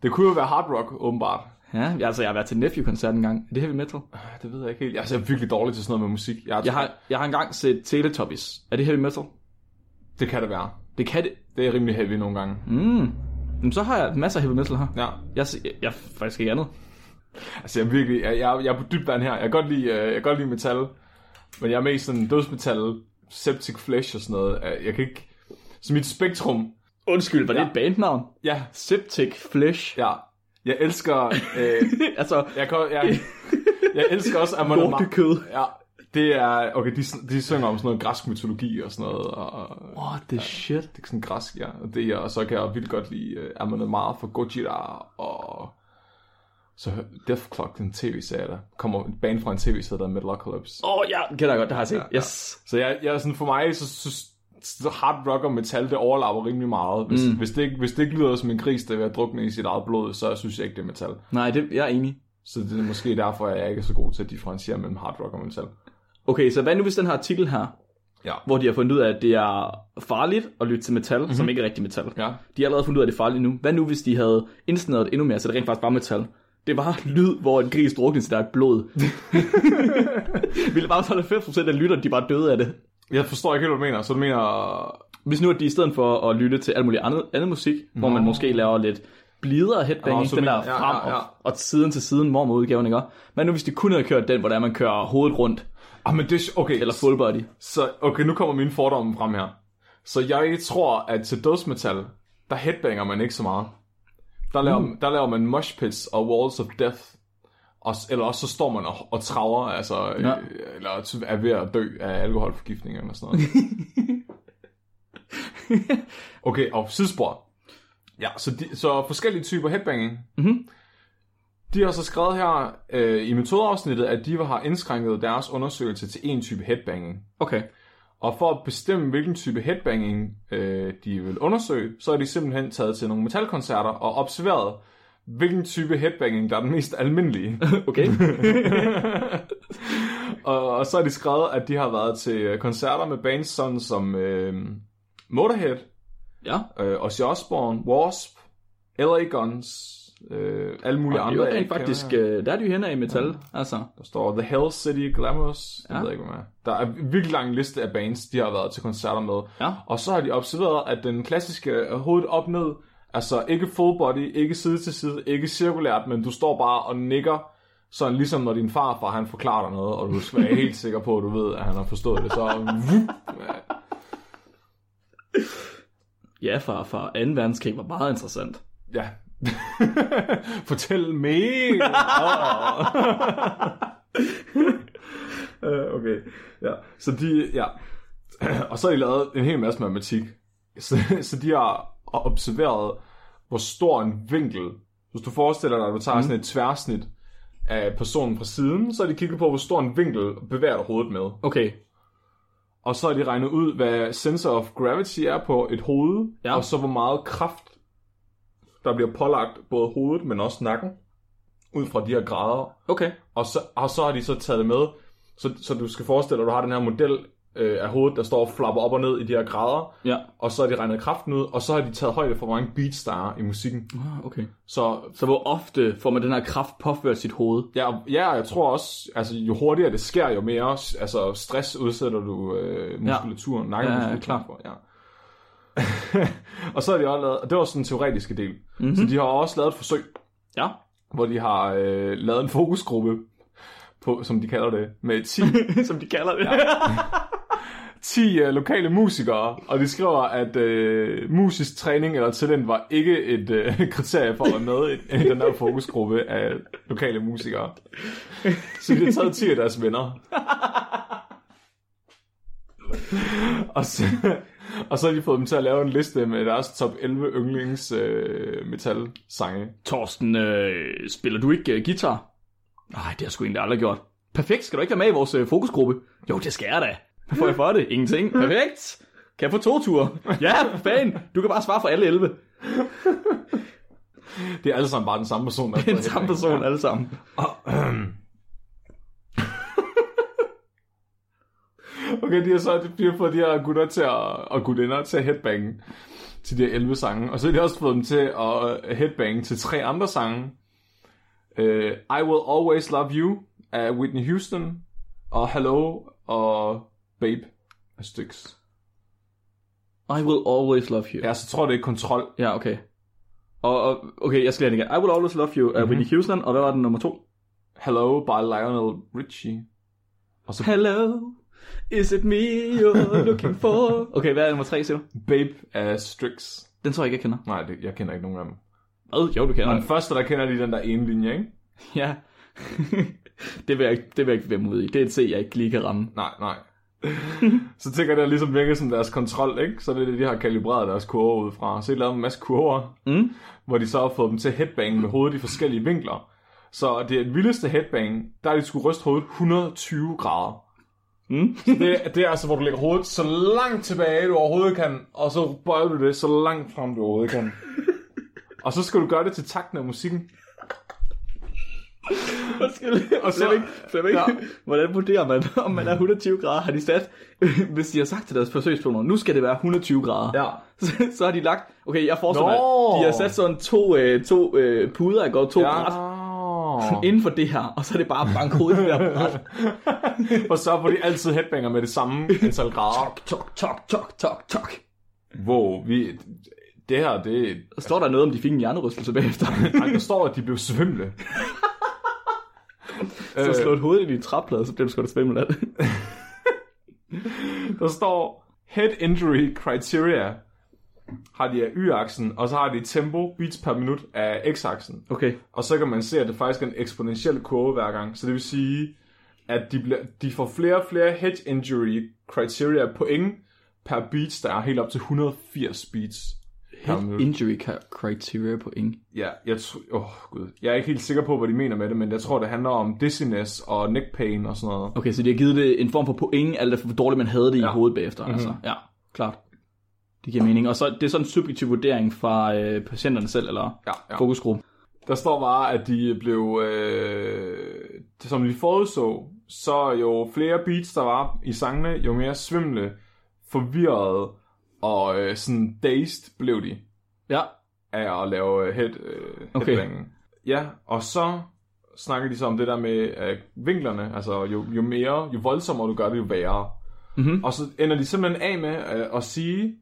Det kunne jo være hard rock, åbenbart. Ja, altså jeg har været til Nephew-koncert en gang. Er det heavy metal? Det ved jeg ikke helt. Altså, jeg er virkelig dårlig til sådan noget med musik. Jeg, Jeg har, jeg har engang set Teletubbies. Er det heavy metal? Det kan det være. Det kan det. Det er rimelig heavy nogle gange. Mm. Jamen, så har jeg masser af heavy metal her. Ja. Jeg, jeg, jeg er faktisk ikke andet. Altså, jeg er virkelig... Jeg, jeg, jeg er på dybt vand her. Jeg kan godt lide, øh, jeg kan godt lide metal. Men jeg er mest sådan dødsmetal, septic flesh og sådan noget. Jeg kan ikke... Så mit spektrum... Undskyld, var Ja. det et bandnavn? Ja, Septic Flesh. ja. Jeg elsker... Øh, altså, jeg, kan, jeg, jeg elsker også Amon lortekød. Ja, det er... Okay, de, de synger om sådan noget græsk mytologi og sådan noget. Og, What the shit? det er sådan græsk, ja. Og, det, og så kan jeg vildt godt lide uh, Amon Amarth for Gojira og... Så Death Clock, den tv-serie, der kommer en band fra en tv-serie, der er Metalocalypse. Åh, oh, ja, den kender jeg godt, det har jeg set. ja. Yes. Så jeg, jeg sådan, for mig, så, så, så hard rock og metal, det overlapper rimelig meget. Hvis, mm. hvis, det ikke, hvis det ikke lyder som en gris, der er ved at drukne i sit eget blod, så synes jeg ikke, det er metal. Nej, det, jeg er enig. Så det er måske derfor, at jeg ikke er så god til at differentiere mellem hard rock og metal. Okay, så hvad nu hvis den her artikel her, Ja. hvor de har fundet ud af, at det er farligt at lytte til metal, mm-hmm. som ikke er rigtig metal. Ja. De har allerede fundet ud af, at det er farligt nu. Hvad nu, hvis de havde det endnu mere, så det rent faktisk var metal? Det var lyd, hvor en gris druknede eget blod. Ville bare så 90% af lytterne, de bare døde af det. Jeg forstår ikke helt, hvad du mener. Så du mener... Hvis nu at de i stedet for at lytte til alt muligt andet, andet musik, Nå. hvor man måske laver lidt blidere headbanging, så den der ja, frem ja, ja. Og, og siden til siden mormor udgaven, ikke? Men nu hvis de kun havde kørt den, hvor der man kører hovedet rundt, Ah, men det. Okay, eller full body. Så, okay, nu kommer mine fordomme frem her. Så jeg tror, at til dødsmetal, der headbanger man ikke så meget. Der laver, Mm. der laver man mosh pits og walls of death. Og, eller også så står man og, og traver, altså, Ja. ja. eller er ved at dø af alkoholforgiftning eller sådan noget. okay, og sidespor. Ja, så, de, så forskellige typer headbanging. Mhm. De har så skrevet her øh, i metodeafsnittet, at de har indskrænket deres undersøgelse til en type headbanging. Okay. Og for at bestemme, hvilken type headbanging øh, de vil undersøge, så er de simpelthen taget til nogle metalkoncerter og observeret, hvilken type headbanging, der er den mest almindelige. Okay. og, og så har de skrevet, at de har været til koncerter med bands sådan som øh, Motorhead, ja. øh, Ozzy Osbourne, Wasp, LA Guns, øh, alle mulige Og det andre. er jo jeg rent ikke faktisk, øh, der er de jo hen af metal, altså. Der står The Hell City Glamorous. Jeg Ja. ved ikke, hvad er. Der er en virkelig lang liste af bands, de har været til koncerter med. Ja. Og så har de observeret, at den klassiske øh, hovedet op ned, altså ikke full body, ikke side til side, ikke cirkulært, men du står bare og nikker, sådan ligesom når din farfar han forklarer dig noget, og du skal være helt sikker på, at du ved, at han har forstået det. Så Ja, fra 2. verdenskrig var meget interessant. ja. Fortæl mere. Øh, okay, ja. Så de, ja. Og så har de lavet en hel masse matematik. Så, så de har observeret, hvor stor en vinkel, hvis du forestiller dig, at du tager mm. sådan et tværsnit af personen fra siden, så har de kigget på, hvor stor en vinkel bevæger du hovedet med. Okay. Og så har de regnet ud, hvad sensor of gravity er på et hoved, Ja. og så hvor meget kraft, der bliver pålagt både hovedet, men også nakken, ud fra de her grader. Okay. Og så, og så har de så taget det med, så, så du skal forestille dig, at du har den her model øh, af hovedet, der står og flapper op og ned i de her grader, Ja. og så har de regnet kraften ud, og så har de taget højde for, hvor mange beats der er i musikken. Ah, okay. Så Så hvor ofte får man den her kraft påført sit hoved? ja, ja, jeg tror også, altså jo hurtigere det sker, jo mere altså, stress udsætter du øh, muskulaturen, ja. nakkemuskulaturen Ja, ja, for. Ja. og så har de også lavet, og det var sådan en teoretiske del, mm-hmm. så de har også lavet et forsøg, Ja. hvor de har øh, lavet en fokusgruppe, på, som de kalder det, med 10 Som de kalder det. 10 øh, lokale musikere, og de skriver, at øh, musisk træning eller talent var ikke et øh, kriterie for at være med i, i den her fokusgruppe af lokale musikere. Så de har taget 10 af deres venner. og, så, og så har de fået dem til at lave en liste med deres top 11 yndlings øh, metal-sange. Torsten, øh, spiller du ikke øh, guitar? Nej, det har jeg sgu egentlig aldrig gjort. Perfekt, skal du ikke være med i vores øh, fokusgruppe? Jo, det skal jeg da. Hvad får jeg for det? Ingenting. Perfekt. Kan jeg få to ture? Ja, for fanden. Du kan bare svare for alle 11. Det er alle sammen bare den samme person. Har Den samme person alle sammen. Okay, de har så de har fået de her gutter til at, og gutinder til at headbange til de her 11 sange. Og så har de også fået dem til at headbange til tre andre sange. Uh, I Will Always Love You af Whitney Houston. Og Hello og Babe af Styx. I will always love you. Ja, så tror jeg, det er kontrol. Ja, okay. Og, og okay, jeg skal lige igen. I will always love you af Mhm. Whitney Houston. Og hvad var den nummer to? Hello by Lionel Richie. Og så Hello, is it me you're looking for? Okay, hvad er nummer tre, siger du? Babe af Styx. Den tror jeg ikke, jeg kender. Nej, det, jeg kender ikke nogen af dem. Hvad? Jo, du kender Og den. den første, der kender de den der ene linje, ikke? Ja. det, vil jeg ikke, det vil jeg ikke være mod i. Det er et C, jeg ikke lige kan ramme. Nej, nej. så tænker jeg, det har ligesom virket som deres kontrol, ikke? Så det er det, de har kalibreret deres kurver ud fra. Så de lavet en masse kurver, Mm. hvor de så har fået dem til headbang med hovedet i forskellige vinkler. Så det er det vildeste headbang, der er de skulle ryste hovedet 120 grader. Mm. Det, det er altså, hvor du lægger hovedet så langt tilbage, du overhovedet kan, og så bøjer du det så langt frem, du overhovedet kan. og så skal du gøre det til takten af musikken. Og så, ikke, så ikke, Ja. hvordan vurderer man, om man er 120 grader? Har de sat, hvis de har sagt til deres forsøgspersoner, nu skal det være 120 grader. Ja. Så, så har de lagt, okay, jeg forestiller mig, Nå. de har sat sådan to, øh, to øh, puder, jeg går to Ja. bræt inden for det her, og så er det bare bank hovedet i det der bræt. og så får de altid headbanger med det samme antal grader. Tok, tok, tok, tok, tok. Wow, vi, det her, det, står der noget om, de fik en hjernerystelse bagefter. Nej, der står, at de blev svimle. så slå et hoved i din træplade, så bliver du sgu da svimmel af det. Der står Head Injury Criteria har de af y-aksen, og så har de tempo, beats per minut af x-aksen. Okay. Og så kan man se, at det faktisk er en eksponentiel kurve hver gang. Så det vil sige, at de, bliver, de får flere og flere head injury criteria point per beats, der er helt op til 180 beats minut. Injury criteria på ing. Ja, jeg, tr- oh, Gud. jeg er ikke helt sikker på, hvad de mener med det, men jeg tror, det handler om dizziness og neck pain og sådan noget. Okay, så de har givet det en form for point, alt efter hvor dårligt man havde det ja. i hovedet bagefter. Mm-hmm. Altså. Ja, klart. Det giver mening. Og så det er sådan en subjektiv vurdering fra øh, patienterne selv, eller Ja, ja. fokusgruppe. Der står bare, at de blev, øh, som de forudså, så jo flere beats der var i sangene, jo mere svimle, forvirrede og øh, sådan dazed blev de Ja. af at lave øh, head, øh, Okay. Ja, og så snakker de så om det der med øh, vinklerne, altså jo, jo mere, jo voldsommere du gør det, jo værre. Mm-hmm. Og så ender de simpelthen af med øh, at sige,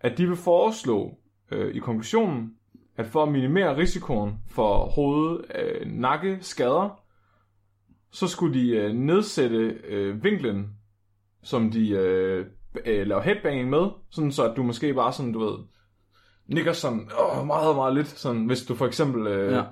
at de vil foreslå øh, i konklusionen, at for at minimere risikoen for hoved øh, nakke skader, så skulle de øh, nedsætte øh, vinklen, som de øh, øh, laver headbanging med, sådan så at du måske bare sådan, du ved, nikker sådan åh, meget, meget lidt, sådan, hvis du for eksempel øh, Ja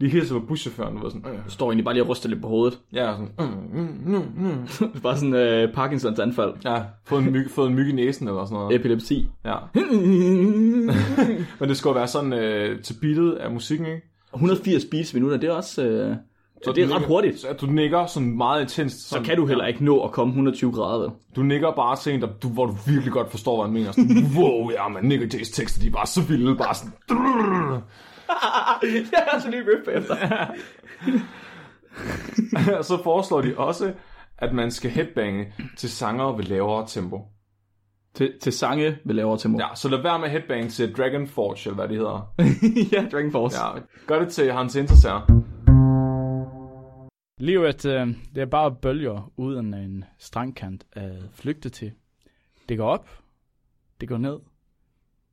lige hilser på buschaufføren, du ved sådan, øh, står egentlig bare lige og ryster lidt på hovedet. ja, sådan, mm, mm. Det er bare sådan øh, Parkinsons anfald. ja, fået en, myg, fået en myg i næsen eller sådan noget. Epilepsi. Ja. Men det skulle være sådan øh, til beatet af musikken, ikke? 180 beats minutter, det er også... Øh, Så det er ret nikker- hurtigt. Så at du nikker sådan meget intenst. Så kan du heller ikke nå at komme 120 grader? Du nikker bare sent, du, hvor du virkelig godt forstår, hvad han mener. Sådan, wow, ja, man, Nick Jays tekster, de er bare så vilde, bare sådan... Jeg har så lige riff efter. Og så foreslår de også, at man skal headbange til sanger ved lavere tempo. til, til sange med lavere tempo. Ja, så lad være med headbang til Dragon Forge, eller hvad det hedder. ja Dragon Force. Ja, gør det til Hans Interser. Livet, øh, det er bare bølger uden en strandkant at flygte til. Det går op, det går ned,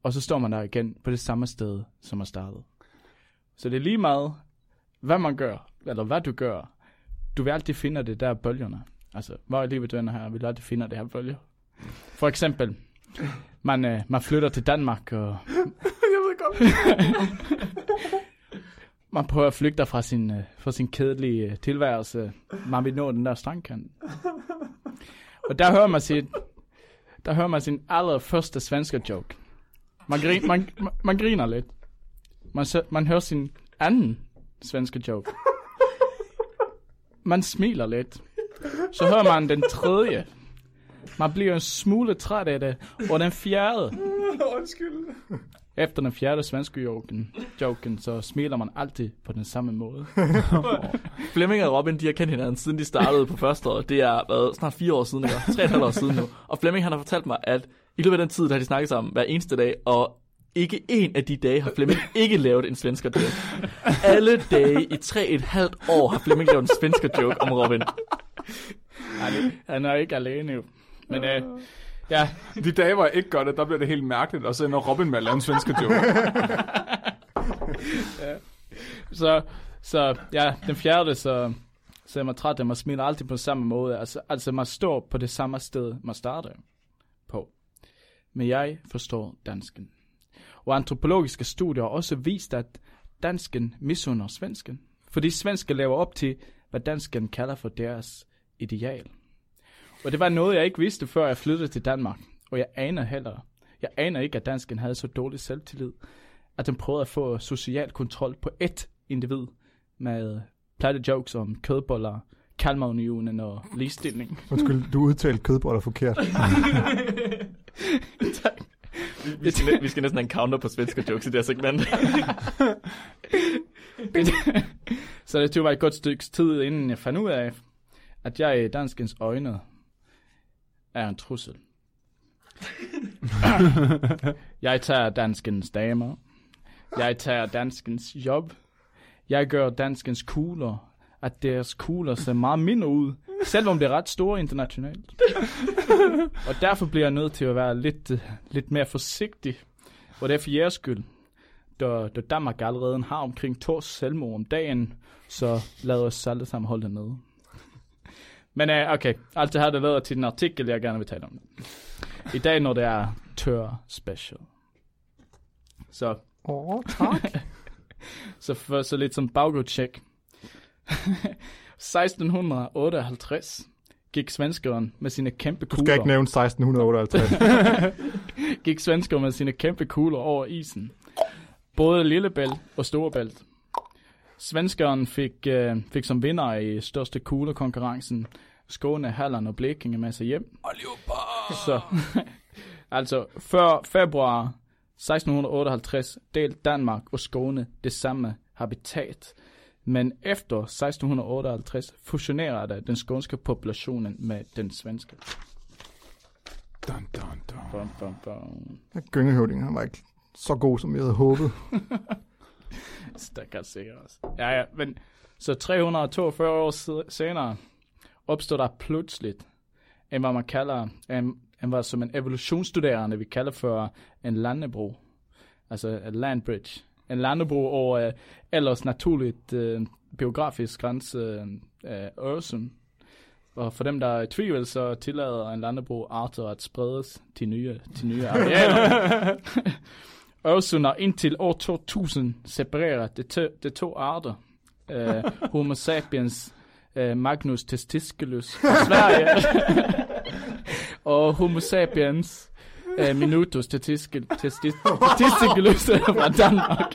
og så står man der igen på det samme sted, som man startede. Så det er lige meget, hvad man gør, eller hvad du gør. Du vil altid finde det der bølgerne. Altså, hvor i livet du ender her, vil altid finde det her bølger. For eksempel, man, øh, man flytter til Danmark, og Jeg ved godt. man prøver at flygte fra sin, øh, fra sin kedelige øh, tilværelse. Man vil nå den der strandkant. Og der hører man sin, der hører man sin allerførste svenske joke. Man, grin, man, man, man griner lidt. Man, så, man hører sin anden svenske joke. Man smiler lidt. Så hører man den tredje. Man bliver en smule træt af det. Og den fjerde. Undskyld. Efter den fjerde svenske joken, joken, så smiler man altid på den samme måde. Flemming og Robin, de har kendt hinanden, siden de startede på første år. Det er hvad, snart fire år siden, eller tre og år siden nu. Og Flemming, han har fortalt mig, at i løbet af den tid, der har de snakket sammen hver eneste dag, og ikke en af de dage har Flemming ikke lavet en svensker joke. Alle dage i tre et halvt år har Flemming lavet en svensker joke om Robin. Han er ikke alene jo. Men øh, ja, De dage, hvor jeg ikke gør det, der bliver det helt mærkeligt, og så ender Robin med at lave en svenske joke. så, så ja, den fjerde, så, så er man træt, at man smiler altid på samme måde. Altså, altså man står på det samme sted, man starter på. Men jeg forstår dansken. Og antropologiske studier har også vist, at dansken misunder svensken. Fordi svenske laver op til, hvad dansken kalder for deres ideal. Og det var noget, jeg ikke vidste, før jeg flyttede til Danmark. Og jeg aner heller, jeg aner ikke, at dansken havde så dårlig selvtillid, at den prøvede at få social kontrol på ét individ med platte jokes om kødboller, Kalmarunionen og ligestilling. Undskyld, du udtalte kødboller forkert. Vi skal, vi skal næsten have en counter på svensker jokes i det her segment. så det tog mig et godt stykke tid, inden jeg fandt ud af, at jeg i danskens øjne er en trussel. jeg tager danskens damer. Jeg tager danskens job. Jeg gør danskens kugler, at deres kugler ser meget mindre ud, selvom det er ret store internationalt. og derfor bliver jeg nødt til at være lidt, øh, lidt mere forsigtig. Og det er for jeres skyld. Da, da Danmark allerede har omkring to selvmord om dagen, så lad os alle sammen holde det nede. Men uh, okay, alt det her det leder til den artikel, jeg gerne vil tale om. I dag, når det er tør special. Så, Åh, oh, tak. så, for, så lidt som baggrundstjek. 1658 gik svenskeren med sine kæmpe Du skal kugler. ikke nævne 1658. gik svenskeren med sine kæmpe kugler over isen. Både Lillebælt og Storebælt. Svenskeren fik, øh, fik som vinder i største kuglekonkurrencen Skåne, Halland og Blekinge med sig hjem. Så, altså, før februar 1658 delte Danmark og Skåne det samme habitat. Men efter 1658 fusionerede den skånske populationen med den svenske. Dun, dun, dun. Bum, bum, bum. Gyngehøvdingen, han var ikke så god, som jeg havde håbet. Stakkels sikkert også. Ja, ja, men så 342 år senere opstod der pludseligt en, hvad man kalder, en, en hvad som en evolutionsstuderende, vi kalder for en landebro. Altså en landbridge. En landebro over uh, ellers naturligt uh, biografisk grænse uh, Øresund. Og for dem, der er i tvivl, så tillader en landebro arter at spredes til nye, til nye arealer. Øresund har indtil år 2000 separeret de, to, de to arter. Uh, Homo sapiens uh, Magnus testisculus fra Sverige og Homo sapiens Øh, uh, minutter statistisk testis, testisculus fra Danmark.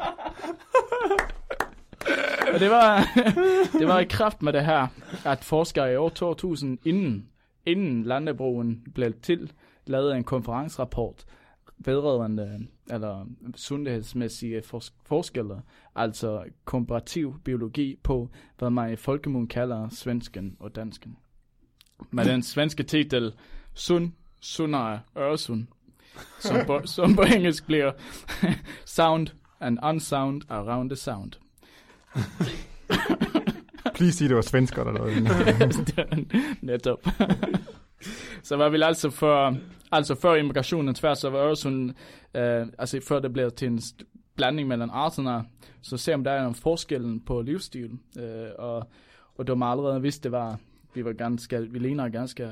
Og det var, det var i kraft med det her, at forskere i år 2000, inden, inden landebroen blev til, lavede en konferencerapport vedrørende eller sundhedsmæssige fors- forskelle, altså komparativ biologi på, hvad man i folkemund kalder svensken og dansken. Med den svenske titel Sund, sundere Øresund, som på, som på engelsk bliver Sound and Unsound Around the Sound. Please sige, det var svensker eller noget. Netop. så var vi altså for, altså før immigrationen tværs over Øresund, øh, altså før det blev til en blanding mellem arterne, så ser man der er en forskel på livsstil, øh, og, og de allerede vidst, det var, vi var ganske, vi ligner ganske,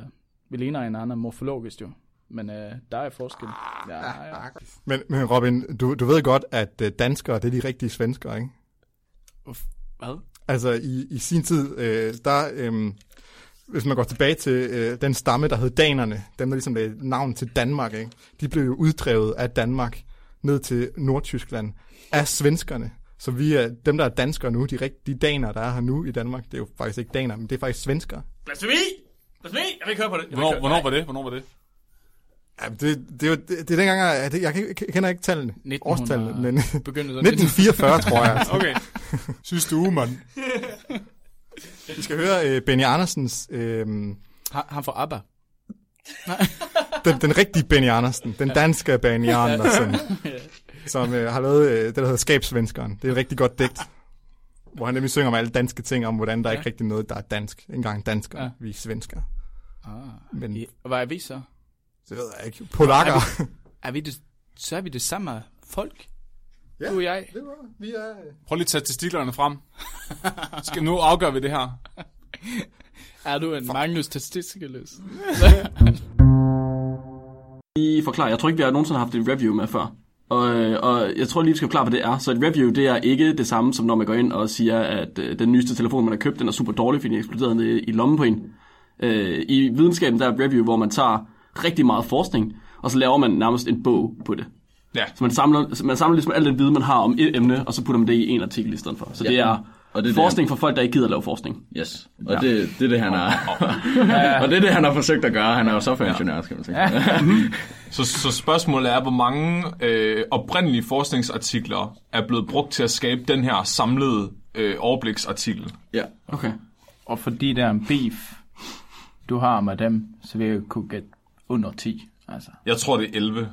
vi ligner hinanden morfologisk jo, men øh, der er forskel. Ja, ja. Men, men Robin, du, du ved godt, at øh, danskere, det er de rigtige svenskere, ikke? Hvad? Altså, i, i sin tid, øh, der, øh, hvis man går tilbage til øh, den stamme, der hed danerne, dem der ligesom lagde navn til Danmark, ikke? de blev jo uddrevet af Danmark ned til Nordtyskland af svenskerne. Så vi er, dem, der er danskere nu, de rigtige daner, der er her nu i Danmark, det er jo faktisk ikke daner, men det er faktisk svenskere. Blasfemi! Blasfemi! Jeg vil ikke høre på det. Jeg vil Hvornår, hvornår var det? Hvornår var det? Ja, det, det, er jo, det, det er dengang, jeg, kan- jeg kender ikke tallene, 1900 årstallene, men Begyndte så 1944, tror jeg. Altså. Okay. Sidste uge, mand. Vi skal høre øh, Benny Andersens, øh, den, Han, han får ABBA. den rigtige Benny Andersen, den danske Benny Andersen, som øh, har lavet øh, det, der hedder Skabsvenskeren. Det er et rigtig godt digt, hvor han nemlig synger om alle danske ting, om hvordan der er ikke rigtig noget, der er dansk. Ikke engang danskere, Ja. ja. vi er svensker. Ah. Men I, hvad er vi så? Det ved jeg ikke. Polakker. Er vi det, så er vi det samme folk? Ja. Du og jeg. Det var, vi er... Prøv lige at tage testiklerne frem. Skal nu afgøre vi det her? Er du en Magnus Testikeløs? lige forklare. Jeg tror ikke, vi har nogensinde haft et review med før. Og, øh, og jeg tror lige, vi skal forklare, hvad det er. Så et review, det er ikke det samme, som når man går ind og siger, at øh, den nyeste telefon, man har købt, den er super dårlig, fordi den eksploderede i lommen på en. Øh, I videnskaben, der er et review, hvor man tager rigtig meget forskning, og så laver man nærmest en bog på det. Ja. Så man samler, så man samler ligesom al den viden, man har om et emne, og så putter man det i en artikel i stedet for. Så Ja. det er Og det er forskning for folk, der ikke gider at lave forskning. Yes. Og ja. det, det er det, han har... og det er det, han har forsøgt at gøre. Han er jo softwareingeniør, skal man sige. Så, så spørgsmålet er, hvor mange øh, oprindelige forskningsartikler er blevet brugt til at skabe den her samlede øh, overbliksartikel? ja. Okay. Og fordi der er en beef, du har med dem, så vil jeg kunne gætte under 10. Altså. Jeg tror, det er 11.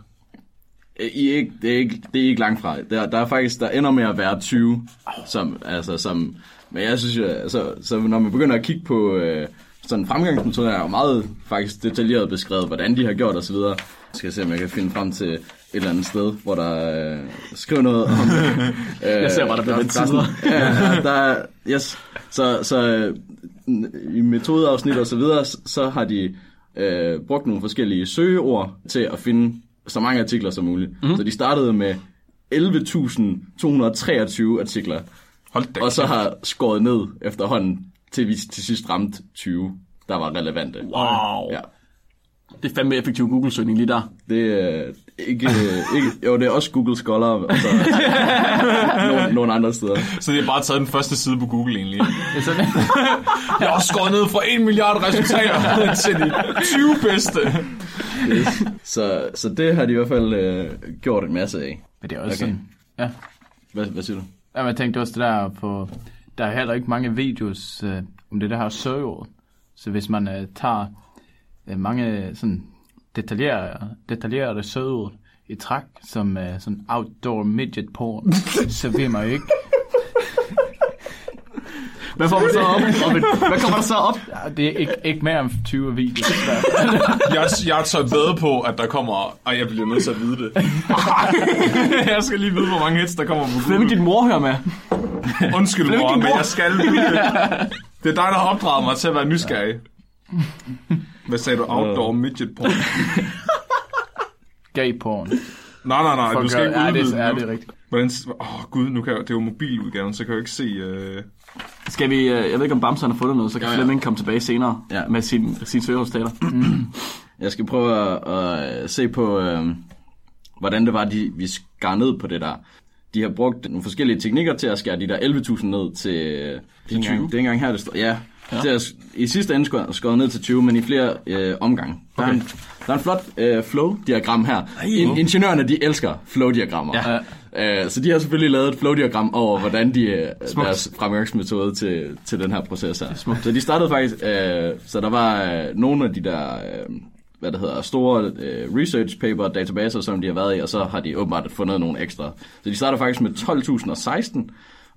I ikke, det, er ikke, det er ikke langt fra. Der, der er faktisk, der ender med at være 20, som, altså, som, men jeg synes jo, altså, så når man begynder at kigge på øh, sådan fremgangsmetoder, er jo meget faktisk detaljeret beskrevet, hvordan de har gjort osv. Jeg skal se, om jeg kan finde frem til et eller andet sted, hvor der øh, skriver noget om det. Øh, Jeg ser bare, der bliver lidt sådan- Ja, der er, yes. Så, så øh, i metodeafsnit og så videre, så, så har de øh, brugt nogle forskellige søgeord til at finde så mange artikler som muligt. Mhm. Mm. Så de startede med 11.223 artikler, Hold da og så har skåret ned efterhånden, til vi til sidst ramte 20, der var relevante. Wow. Ja. Det er fandme effektiv Google-søgning lige der. Det er ikke, ikke... Jo, det er også Google Scholar, og så nogle, nogle andre steder. Så det er bare taget den første side på Google egentlig. Det er sådan, Jeg har skåret ned fra 1 milliard resultater til de 20 bedste. Så, så det har de i hvert fald øh, gjort en masse af. men det er også Okay. sådan, ja. Hvad, hvad siger du? Ja, men jeg tænkte også det der på, der er heller ikke mange videos øh, om det der her søgeord. Så hvis man øh, tager øh, mange sådan detaljerede, detaljerede søgeord i træk, som øh, sådan outdoor midget porn, så vil man jo ikke. Hvad får man så op? Robin? Hvad kommer der så op? Ja, det er ikke, ikke mere end 20 videoer. Jeg, jeg tør bedre på, at der kommer... Og jeg bliver nødt til at vide det. jeg skal lige vide, hvor mange hits der kommer på Hvem Google. din mor hører med? Undskyld, er mor, din men mor? jeg skal vide det. Det er dig, der har opdraget mig til at være nysgerrig. Hvad sagde du? Outdoor midget porn? Gay porn. Nej, nej, nej, du skal ikke udvide det, er, det nu. er rigtigt. Hvordan... Åh, oh, gud, nu kan jeg... det er jo mobiludgaven, så kan jeg jo ikke se... Øh... Skal vi, øh, jeg ved ikke om Bamsen har fundet noget, så kan Ja, ja. Flemming komme tilbage senere Ja. med sin, sin søgeresultater. Jeg skal prøve at, at se på, øh, hvordan det var, de, vi skar ned på det der. de har brugt nogle forskellige teknikker til at skære de der 11.000 ned til, til 20. Det er ikke engang her, det står. Ja, ja. Det er s- i sidste ende skåret, skåret ned til 20, men i flere øh, omgange. Der, er en, der er en flot øh, flow-diagram her. In, ingeniørerne, de elsker flow-diagrammer. Ja. Øh, så de har selvfølgelig lavet et flow-diagram over, hvordan de, øh, deres fremgangsmetode til, til den her proces her. Så de startede faktisk, øh, så der var øh, nogle af de der, øh, hvad det hedder, store øh, research paper databaser, som de har været i, og så har de åbenbart fundet nogle ekstra. Så de startede faktisk med 12.016,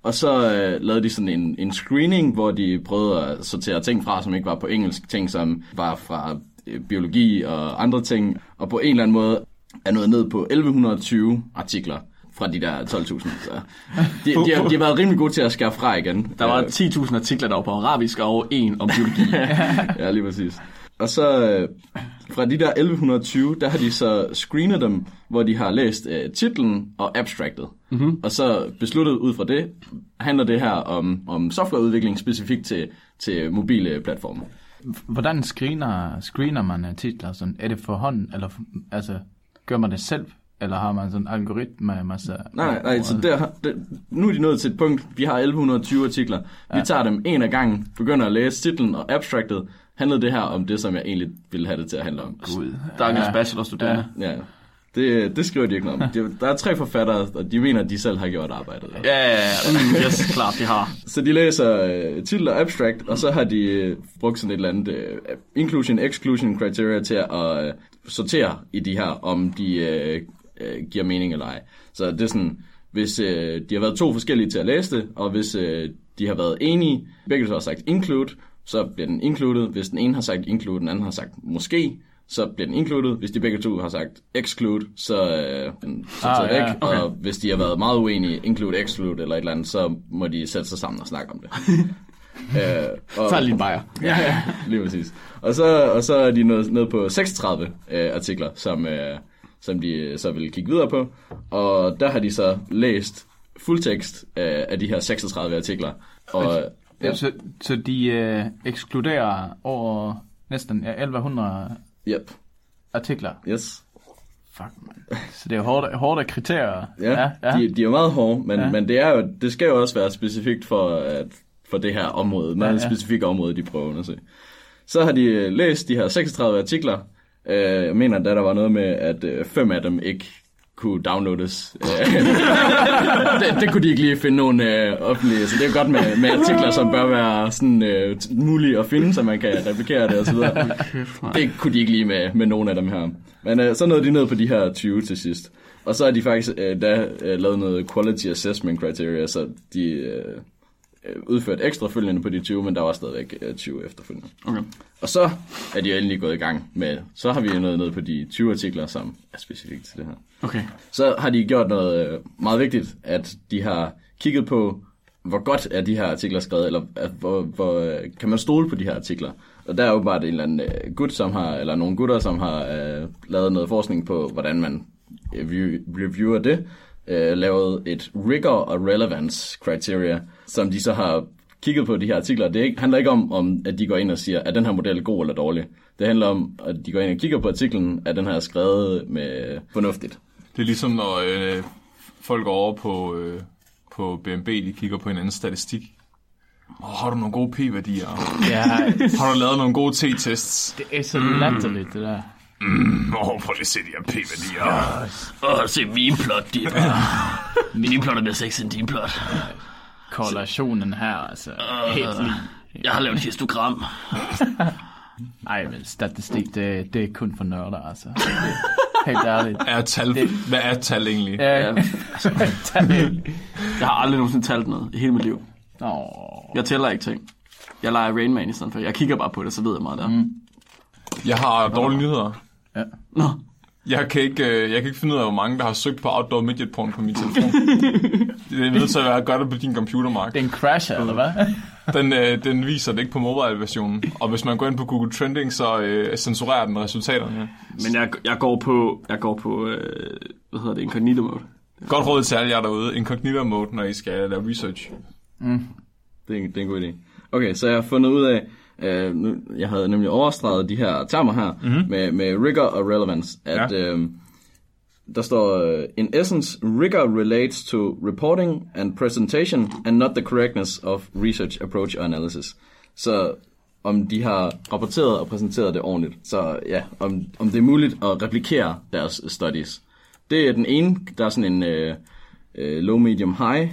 og så øh, lavede de sådan en, en screening, hvor de prøvede at sortere ting fra, som ikke var på engelsk, ting som var fra øh, biologi og andre ting, og på en eller anden måde er nået ned på 1120 artikler fra de der 12.000. Så de, de, har, de har været rimelig gode til at skære fra igen. Der var Øh, 10.000 artikler, der var på arabisk, og en om biologi. ja, lige præcis. Og så øh, fra de der 1120, der har de så screenet dem, hvor de har læst øh, titlen og abstractet. Mm-hmm. Og så besluttet ud fra det, handler det her om, om softwareudvikling specifikt til, til mobile platforme. Hvordan screener, screener man øh, titler? Sådan, er det for hånd, eller altså, gør man det selv? Eller har man sådan en algoritme med masser Nej, nej, så der, der, nu er de nået til et punkt, vi har 1120 artikler. Vi tager dem en af gangen, begynder at læse titlen og abstractet. Handlede det her om det, som jeg egentlig ville have det til at handle om? Gud. Stakkels bachelorstuderende. Ja, det, det skriver de ikke noget om. De- Der er tre forfattere, og de mener, at de selv har gjort arbejdet. Ja, ja, ja. Mm, yes, klart, de har. Så de læser øh, titel og abstract, og så har de øh, brugt sådan et eller andet øh, inclusion-exclusion criteria til at øh, sortere i de her, om de øh, øh, giver mening eller ej. Så det er sådan, hvis øh, de har været to forskellige til at læse det, og hvis øh, de har været enige, begge har sagt include, så bliver den included. Hvis den ene har sagt include, den anden har sagt måske, så bliver den included. Hvis de begge to har sagt exclude, så øh, den sorteret Ah, ja, væk. okay. Og hvis de har været meget uenige, include, exclude eller et eller andet, så må de sætte sig sammen og snakke om det. øh, og, Tag lige en bajer. Ja, ja, lige præcis. Og så, og så er de nået ned på 36 øh, artikler, som, øh, som de øh, så vil kigge videre på. Og der har de så læst fuldtekst øh, af de her 36 artikler. Og, Ja. Så, så de øh, ekskluderer over næsten ja, 1100 yep, artikler. yes. Fuck, man. Så det er hårde, hårde kriterier. Ja, ja, ja. De, de er jo meget hårde, men, Ja. men det, er jo, det skal jo også være specifikt for, at, for det her område, meget Ja, ja, specifikke område, de prøver at undersøge. Så har de øh, læst de her 36 artikler. Øh, jeg mener, at der var noget med, at øh, fem af dem ikke kunne downloades. Øh, det, det kunne de ikke lige finde nogen øh, offentlige, så det er godt med, med artikler, som bør være sådan, øh, mulige at finde, så man kan replikere det osv. Det kunne de ikke lige med, med nogen af dem her. Men øh, så nåede de ned på de her 20 til sidst. Og så har de faktisk øh, da øh, lavet noget quality assessment criteria, så de øh, øh, udført ekstra følgende på de 20, men der var stadigvæk øh, 20 efterfølgende. Okay. Og så er de jo endelig gået i gang med, så har vi nået ned på de 20 artikler, som er specifikt til det her. Okay. Så har de gjort noget øh, meget vigtigt, at de har kigget på, hvor godt er de her artikler skrevet, eller at, hvor, hvor øh, kan man stole på de her artikler. Og der er jo bare en eller anden øh, gut, som har, eller nogle gutter, som har uh, lavet noget forskning på, hvordan man review- reviewer det, uh, lavet et rigor og relevance criteria, som de så har kigget på de her artikler. Det ikke, handler ikke om, om, at de går ind og siger, er den her model god eller dårlig. Det handler om, at de går ind og kigger på artiklen, er den her skrevet med fornuftigt. Det er ligesom, når øh, folk over på, øh, på BNB, de kigger på hinandens statistik. Oh, har du nogle gode p-værdier? Ja, Har du lavet nogle gode t-tests? det er så latterligt, det der. Åh, oh, prøv lige at se de her p-værdier. Åh, se min plot, det er bare... Min plot er mere sexy end din plot. Korrelationen her, altså. Helt lige. Jeg har lavet et histogram. Ej, men statistik, det, det er kun for nørder, altså. Helt ærligt. Er tal, hvad er tal egentlig? Ja, ja. Jeg har aldrig nogensinde talt noget i hele mit liv. Nå, Jeg tæller ikke ting. Jeg leger Rain Man i stedet for. Jeg kigger bare på det, så ved jeg meget der. Mm. Jeg har dårlige nyheder. Nå, Jeg kan, ikke, øh, jeg kan ikke finde ud af, hvor mange, der har søgt på outdoor midget porn på min telefon. det er nødt til at være det på din computer, Mark. det er en crasher, eller hvad? Den, øh, den viser det ikke på mobile-versionen. Og hvis man går ind på Google Trending, så øh, censurerer den resultaterne. men jeg, jeg går på, jeg går på øh, hvad hedder det, incognito mode. Godt råd til alle jer derude. Incognito mode, når I skal lave research. Det er, en, det er en god idé. Okay, så jeg har fundet ud af, øh, nu, jeg havde nemlig overstreget de her termer her, mm-hmm. med, med rigor og relevance, at Ja. øh, der står, uh, in essence, rigor relates to reporting and presentation and not the correctness of research approach or analysis. Så om de har rapporteret og præsenteret det ordentligt. Så ja, om, om det er muligt at replikere deres studies. Det er den ene, der er sådan en uh, uh, low, medium, high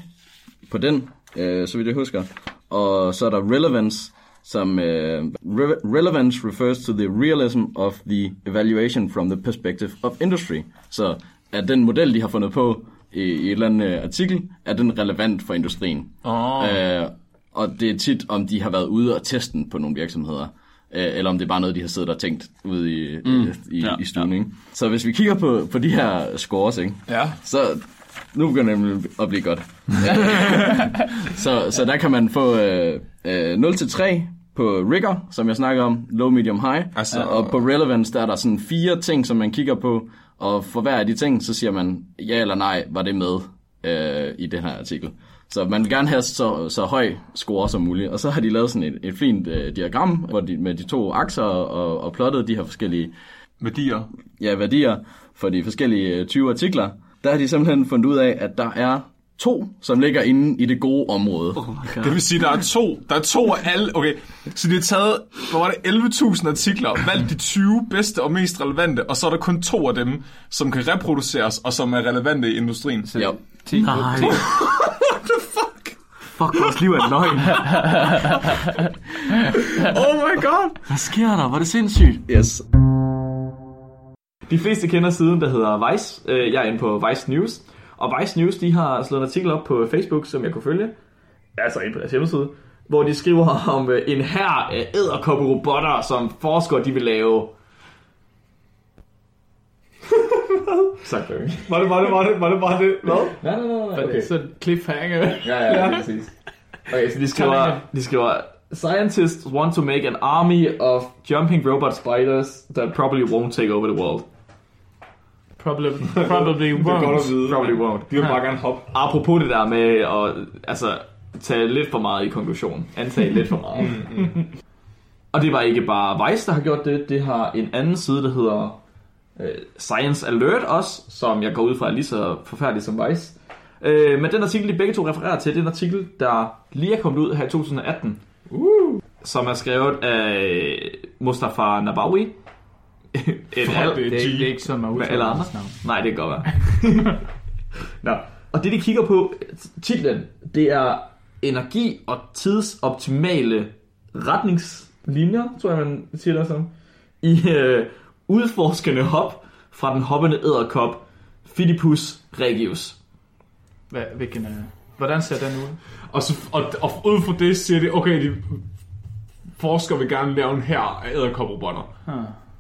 på den, uh, så vidt jeg husker. Og så er der relevance, som uh, re- relevance refers to the realism of the evaluation from the perspective of industry. Så er den model, de har fundet på i, i et eller andet uh, artikel, er den relevant for industrien. Åh. Uh, og det er tit, om de har været ude og teste den på nogle virksomheder. Uh, eller om det er bare noget, de har siddet og tænkt ude i, mm. i, Ja, i stuen. Ikke? Så hvis vi kigger på, på de her scores, ikke? Ja. så nu begynder det nemlig at blive godt. så, så der kan man få øh, øh, 0-3 på rigor, som jeg snakker om, low, medium, high. Altså- og på relevance, der er der sådan fire ting, som man kigger på, og for hver af de ting, så siger man ja eller nej, var det med øh, i den her artikel. Så man vil gerne have så, så høj score som muligt. Og så har de lavet sådan et, et fint øh, diagram hvor de, med de to akser og, og plottet de her forskellige Værdier. ja, værdier for de forskellige øh, 20 artikler, der har de simpelthen fundet ud af, at der er to, som ligger inde i det gode område. Oh. Det vil sige, der er to, der er to af alle, okay, så de har taget, hvor var det, 11.000 artikler, valgt de 20 bedste og mest relevante, og så er der kun to af dem, som kan reproduceres, og som er relevante i industrien. Ja. Nej. What the fuck? Fuck, vores liv er en løgn. Oh my god! Hvad sker der? Var det sindssygt? Yes. De fleste kender siden, der hedder Vice. Øh, Jeg er inde på Vice News. Og Vice News, de har slået en artikel op på Facebook, som jeg kunne følge. Altså inde på deres hjemmeside. Hvor de skriver om øh, en her af æderkoppe-robotter, som forskere de vil lave. Sagt. Var det, var det, var det, var det bare det? Hvad? Nej, nej, nej, nej. Okay. Så cliffhanger. Ja, ja, ja. præcis. Okay, så de skriver, de skriver, Scientists want to make an army of jumping robot spiders that probably won't take over the world. Probably, probably Det er godt at won't. vide. Probably won't. De vil bare gerne hoppe. Apropos det der med at altså, tage lidt for meget i konklusion. Antage lidt for meget. Og det var ikke bare Vice, der har gjort det. Det har en anden side, der hedder øh, Science Alert også, som jeg går ud fra er lige så forfærdelig som Vice. Øh, men den artikel, de begge to refererer til, det er en artikel, der lige er kommet ud her i 2018. Uh. Som er skrevet af Mustafa Nabawi. Et al, Det, er- det er ikke sådan, man udtaler alle andre? Nej, det kan godt være. Nå. Og det, de kigger på, titlen, det er energi- og tidsoptimale retningslinjer, tror jeg, man siger det som, i øh, udforskende hop fra den hoppende æderkop Phidippus regius. Hvad, hvilken, øh, hvordan ser den ud? Og, så, og, og ud fra det siger de, okay, de forskere vil gerne lave en her af æderkoprobotter.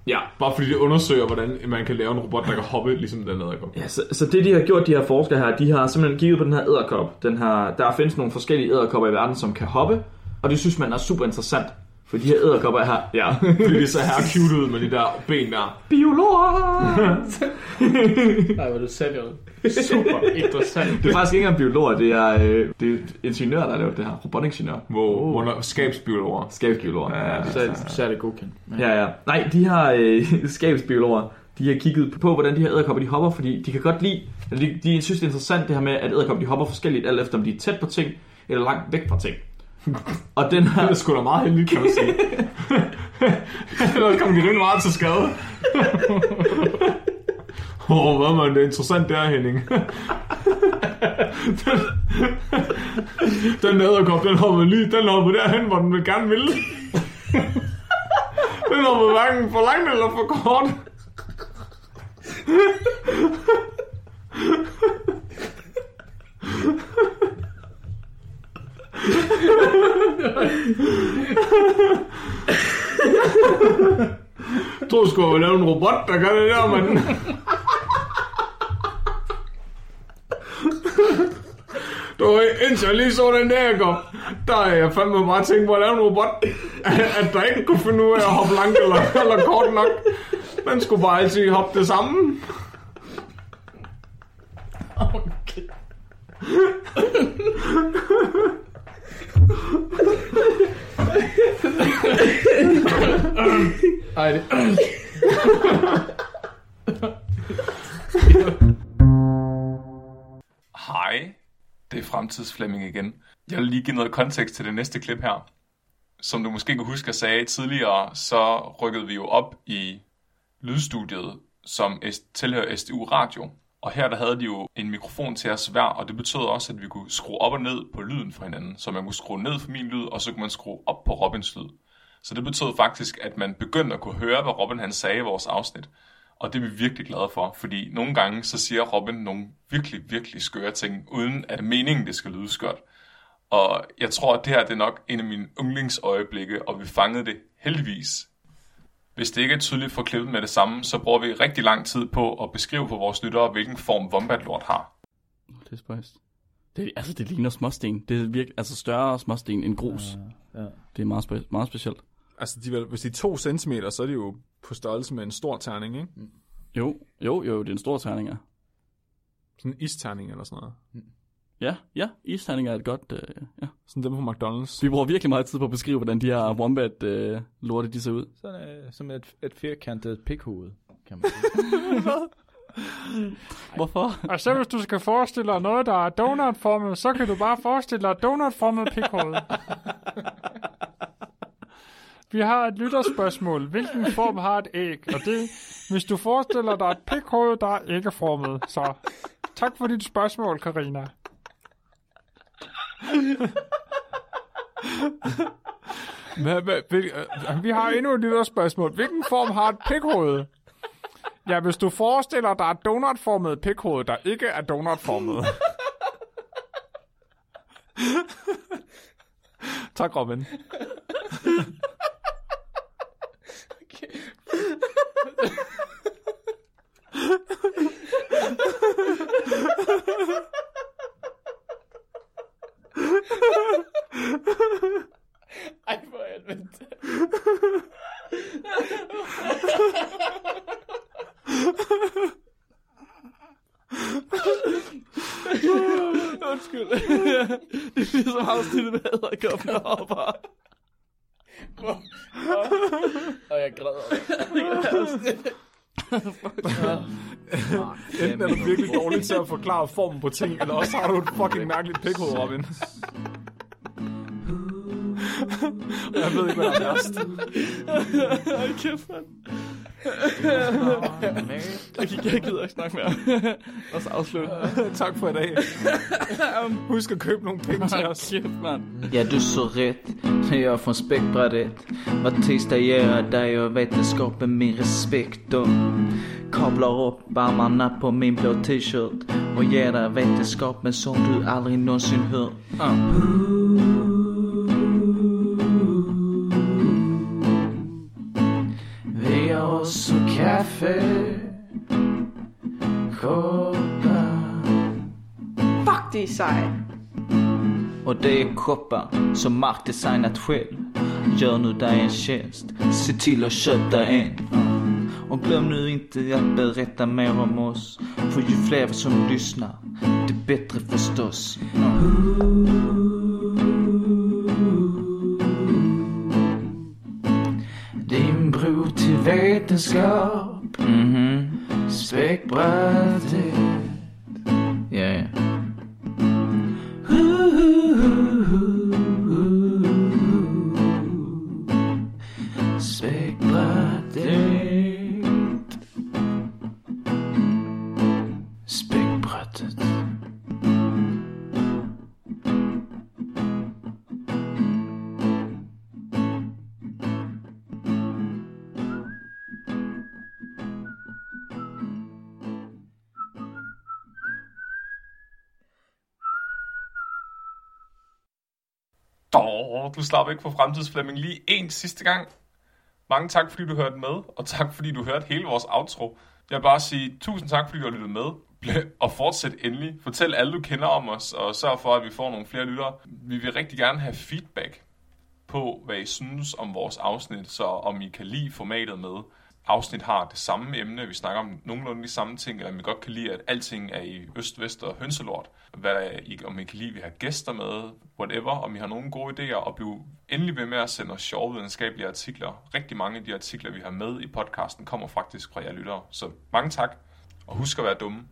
Ja. Bare fordi de undersøger, hvordan man kan lave en robot, der kan hoppe ligesom den æderkop. Ja, så, så det de har gjort, de her forskere her, de har simpelthen kigget på den her æderkop. Den her, der findes nogle forskellige æderkopper i verden, som kan hoppe, og det synes man er super interessant. For de her æderkopper er her, ja, Fordi de så her cute ud med de der ben der. biologer! Nej, hvad du det var super interessant. Det er faktisk ikke engang biologer, det er, øh, det er ingeniører, der har lavet det her. Robotingeniør. Hvor under skabsbiologer. Skabsbiologer. Ja, ja. Så, så er det godkendt. Men, ja, ja. Nej, de her øh, skabsbiologer, de har kigget på, hvordan de her æderkopper de hopper, fordi de kan godt lide, eller de, de synes det er interessant det her med, at æderkopper de hopper forskelligt, alt efter om de er tæt på ting, eller langt væk fra ting. Og den Det her, er sgu da meget heldigt, kan man sige. Ellers kom de rimelig meget til skade. Åh, oh, hvad man, det er interessant der, Henning. den, den æderkop, den hopper lige, den hopper derhen, hvor den vil gerne vil. den hopper hverken for langt eller for kort. Jeg tror, du skulle lave en robot, der gør det der, mand. Du, indtil jeg lige så den der, jeg kom, der er jeg fandme bare tænkt på at lave en robot, at der ikke kunne finde ud af at hoppe langt eller, eller kort nok. Den skulle bare altid hoppe det samme. Ej, det... Hej, det er Fremtidsflemming igen. Jeg vil lige give noget kontekst til det næste klip her. Som du måske kan huske, jeg sagde tidligere, så rykkede vi jo op i lydstudiet, som tilhører SDU Radio. Og her der havde de jo en mikrofon til os hver, og det betød også, at vi kunne skrue op og ned på lyden for hinanden. Så man kunne skrue ned for min lyd, og så kunne man skrue op på Robins lyd. Så det betød faktisk, at man begyndte at kunne høre, hvad Robin han sagde i vores afsnit. Og det er vi virkelig glade for, fordi nogle gange så siger Robin nogle virkelig, virkelig skøre ting, uden at meningen det skal lyde skørt. Og jeg tror, at det her det er nok en af mine yndlingsøjeblikke, og vi fangede det heldigvis. Hvis det ikke er tydeligt for klippet med det samme, så bruger vi rigtig lang tid på at beskrive for vores lyttere, hvilken form Wombat-lort har. Det er spøjst. Det, altså, det ligner småsten. Det er virkelig, altså større småsten end grus. Ja. Det er meget, spe- meget specielt. Altså, de, hvis de er to centimeter, så er de jo på størrelse med en stor terning, ikke? Jo, jo, jo, det er en stor terning, ja. Sådan en isterning eller sådan noget. Ja, ja, isterning er et godt, øh, ja. Sådan dem på McDonald's. Vi bruger virkelig meget tid på at beskrive, hvordan de her wombat-lorte, de ser ud. Sådan øh, som et, et firkantet pikhoved, kan man sige. Hvorfor? Og så hvis du skal forestille dig noget, der er donutformet, så kan du bare forestille dig donutformet pikhoved. Vi har et lytterspørgsmål. Hvilken form har et æg? Og det, hvis du forestiller dig et pikhoved, der er æggeformet. Så tak for dit spørgsmål, Karina. Hvad, hvad, hvil, øh, vi har endnu et spørgsmål, Hvilken form har et pikhoved? Ja, hvis du forestiller dig et donutformet pikhoved, der ikke er donutformet. tak, Robin. Ej, for helvede. Undskyld. det er ligesom afsnittet med æderkoppen der hopper. Og jeg græder. Enten er du virkelig dårlig til at forklare formen på ting, eller også har du et fucking mærkeligt pikhoved, Robin. Jeg ved ikke, hvad der er værst. Ej, kæft. Jeg, gik, jeg gider ikke snakke mere. Og så afslutte. tak for i dag. Husk at købe nogle penge til os. Kæft, mand. Ja, du så rätt. Jag är från späckbrädet. Var tisdag jag dig och vetenskapen min respekt och kablar upp armarna på min blå t-shirt och ger dig vetenskapen som du aldrig någonsin hört. Uh. Oss och kaffe, koppar Fuck, de er seje. Och det är koppar som Mark designat själv Gör nu dig en tjänst, se till att köpa en Och glöm nu inte att berätta mer om oss För ju fler som lyssnar, det bättre förstås Din till vetenskap Mhm Späckbrädet Ja, du slapper ikke for fremtidsflemming lige en sidste gang. Mange tak, fordi du hørte med, og tak, fordi du hørte hele vores outro. Jeg vil bare sige tusind tak, fordi du har lyttet med. Og fortsæt endelig. Fortæl alle, du kender om os, og sørg for, at vi får nogle flere lyttere. Vi vil rigtig gerne have feedback på, hvad I synes om vores afsnit, så om I kan lide formatet med. Afsnit har det samme emne, vi snakker om nogenlunde de samme ting, eller om I godt kan lide, at alting er i øst, vest og hønselort. Hvad der er, I- om I kan lide, at vi har gæster med, whatever, om I har nogle gode idéer, og bliv endelig ved med at sende os sjove videnskabelige artikler. Rigtig mange af de artikler, vi har med i podcasten, kommer faktisk fra jer lyttere. Så mange tak, og husk at være dumme.